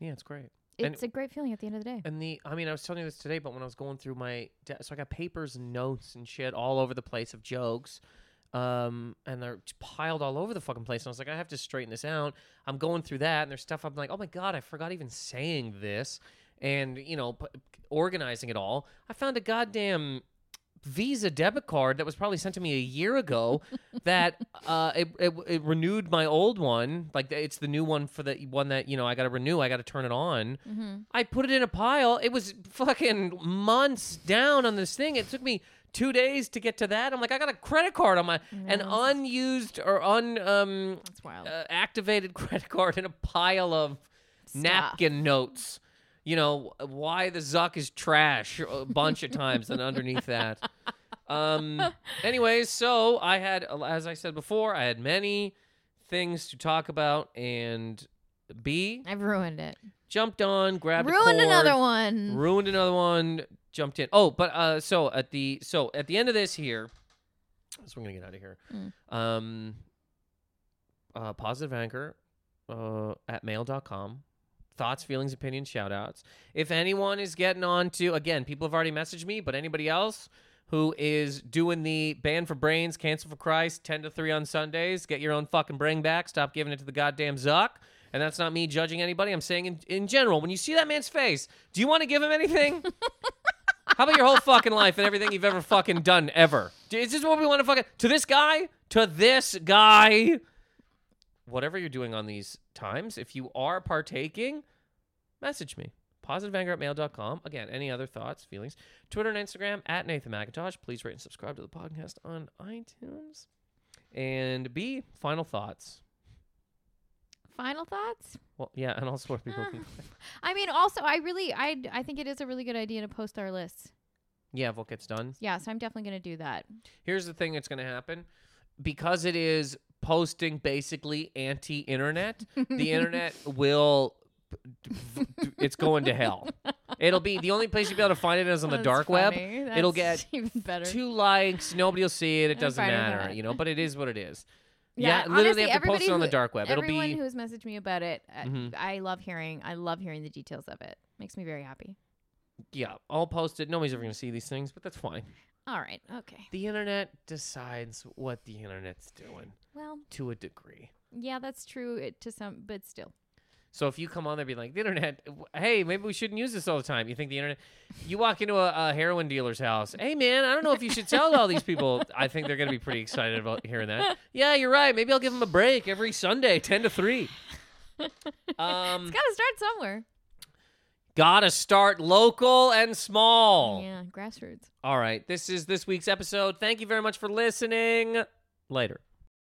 [SPEAKER 1] yeah, it's great. And-
[SPEAKER 2] It's a great feeling at the end of the day.
[SPEAKER 1] And the, I mean, I was telling you this today, but when I was going through my, de- so I got papers and notes and shit all over the place of jokes, um, and they're piled all over the fucking place. And I was like, I have to straighten this out. I'm going through that, and there's stuff I'm like, oh my god, I forgot even saying this, and you know, p- organizing it all. I found a goddamn Visa debit card that was probably sent to me a year ago that uh, it, it, it renewed my old one. Like it's the new one for the one that you know I got to renew. I got to turn it on.
[SPEAKER 2] Mm-hmm.
[SPEAKER 1] I put it in a pile. It was fucking months down on this thing. It took me two days to get to that. I'm like, I got a credit card on my an unused or un um uh, activated credit card in a pile of
[SPEAKER 2] Stuff.
[SPEAKER 1] napkin notes. You know why the Zuck is trash a bunch of times, and underneath that. Um. Anyways, so I had, as I said before, I had many things to talk about, and B
[SPEAKER 2] I've ruined it.
[SPEAKER 1] jumped on, grabbed
[SPEAKER 2] Ruined
[SPEAKER 1] cord,
[SPEAKER 2] another one.
[SPEAKER 1] ruined another one, jumped in. Oh, but uh, so at the so at the end of this here, so we're gonna get out of here.
[SPEAKER 2] Mm.
[SPEAKER 1] Um, uh, positive anger, uh, at mail.com. Thoughts, feelings, opinions, shout outs. If anyone is getting on to, again, people have already messaged me, but anybody else who is doing the ban for brains, cancel for Christ, 10 to 3 on Sundays, get your own fucking brain back, stop giving it to the goddamn Zuck. And that's not me judging anybody. I'm saying in, in general, when you see that man's face, do you want to give him anything? How about your whole fucking life and everything you've ever fucking done ever? Is this what we want to fucking to this guy? To this guy? Whatever you're doing on these times, if you are partaking, message me. Positiveanger at mail.com. Again, any other thoughts, feelings? Twitter and Instagram at Nathan Macintosh. Please rate and subscribe to the podcast on iTunes. And B, final thoughts.
[SPEAKER 2] Final thoughts?
[SPEAKER 1] Well, yeah, and also where people can.
[SPEAKER 2] I mean, also, I really, I, I think it is a really good idea to post our lists.
[SPEAKER 1] Yeah, if what gets done.
[SPEAKER 2] Yeah, so I'm definitely going to do that.
[SPEAKER 1] Here's the thing that's going to happen because it is posting basically anti internet, the internet will. It's going to hell. It'll be the only place you'll be able to find it is on the
[SPEAKER 2] That's
[SPEAKER 1] dark web.
[SPEAKER 2] funny.
[SPEAKER 1] It'll get
[SPEAKER 2] even better.
[SPEAKER 1] Two likes, nobody will see it. It doesn't matter, you know. But it is what it is.
[SPEAKER 2] Yeah,
[SPEAKER 1] literally
[SPEAKER 2] honestly,
[SPEAKER 1] have to post it on the dark web. It'll
[SPEAKER 2] Everyone
[SPEAKER 1] be
[SPEAKER 2] who has messaged me about it, uh,
[SPEAKER 1] Mhm.
[SPEAKER 2] I love hearing. I love hearing the details of it. Makes me very happy.
[SPEAKER 1] yeah. I'll post it. Nobody's ever going to see these things, but that's fine.
[SPEAKER 2] All right. Okay.
[SPEAKER 1] The internet decides what the internet's doing
[SPEAKER 2] Well,
[SPEAKER 1] to a degree.
[SPEAKER 2] yeah, that's true it, to some, but still.
[SPEAKER 1] So if you come on there be like, the internet, hey, maybe we shouldn't use this all the time. You think the internet, you walk into a, a heroin dealer's house. Hey, man, I don't know if you should tell all these people. I think they're going to be pretty excited about hearing that. Yeah, you're right. Maybe I'll give them a break every Sunday, 10 to 3. Um,
[SPEAKER 2] It's got to start somewhere.
[SPEAKER 1] gotta start local and small.
[SPEAKER 2] Yeah, grassroots.
[SPEAKER 1] All right. This is this week's episode. Thank you very much for listening. Later.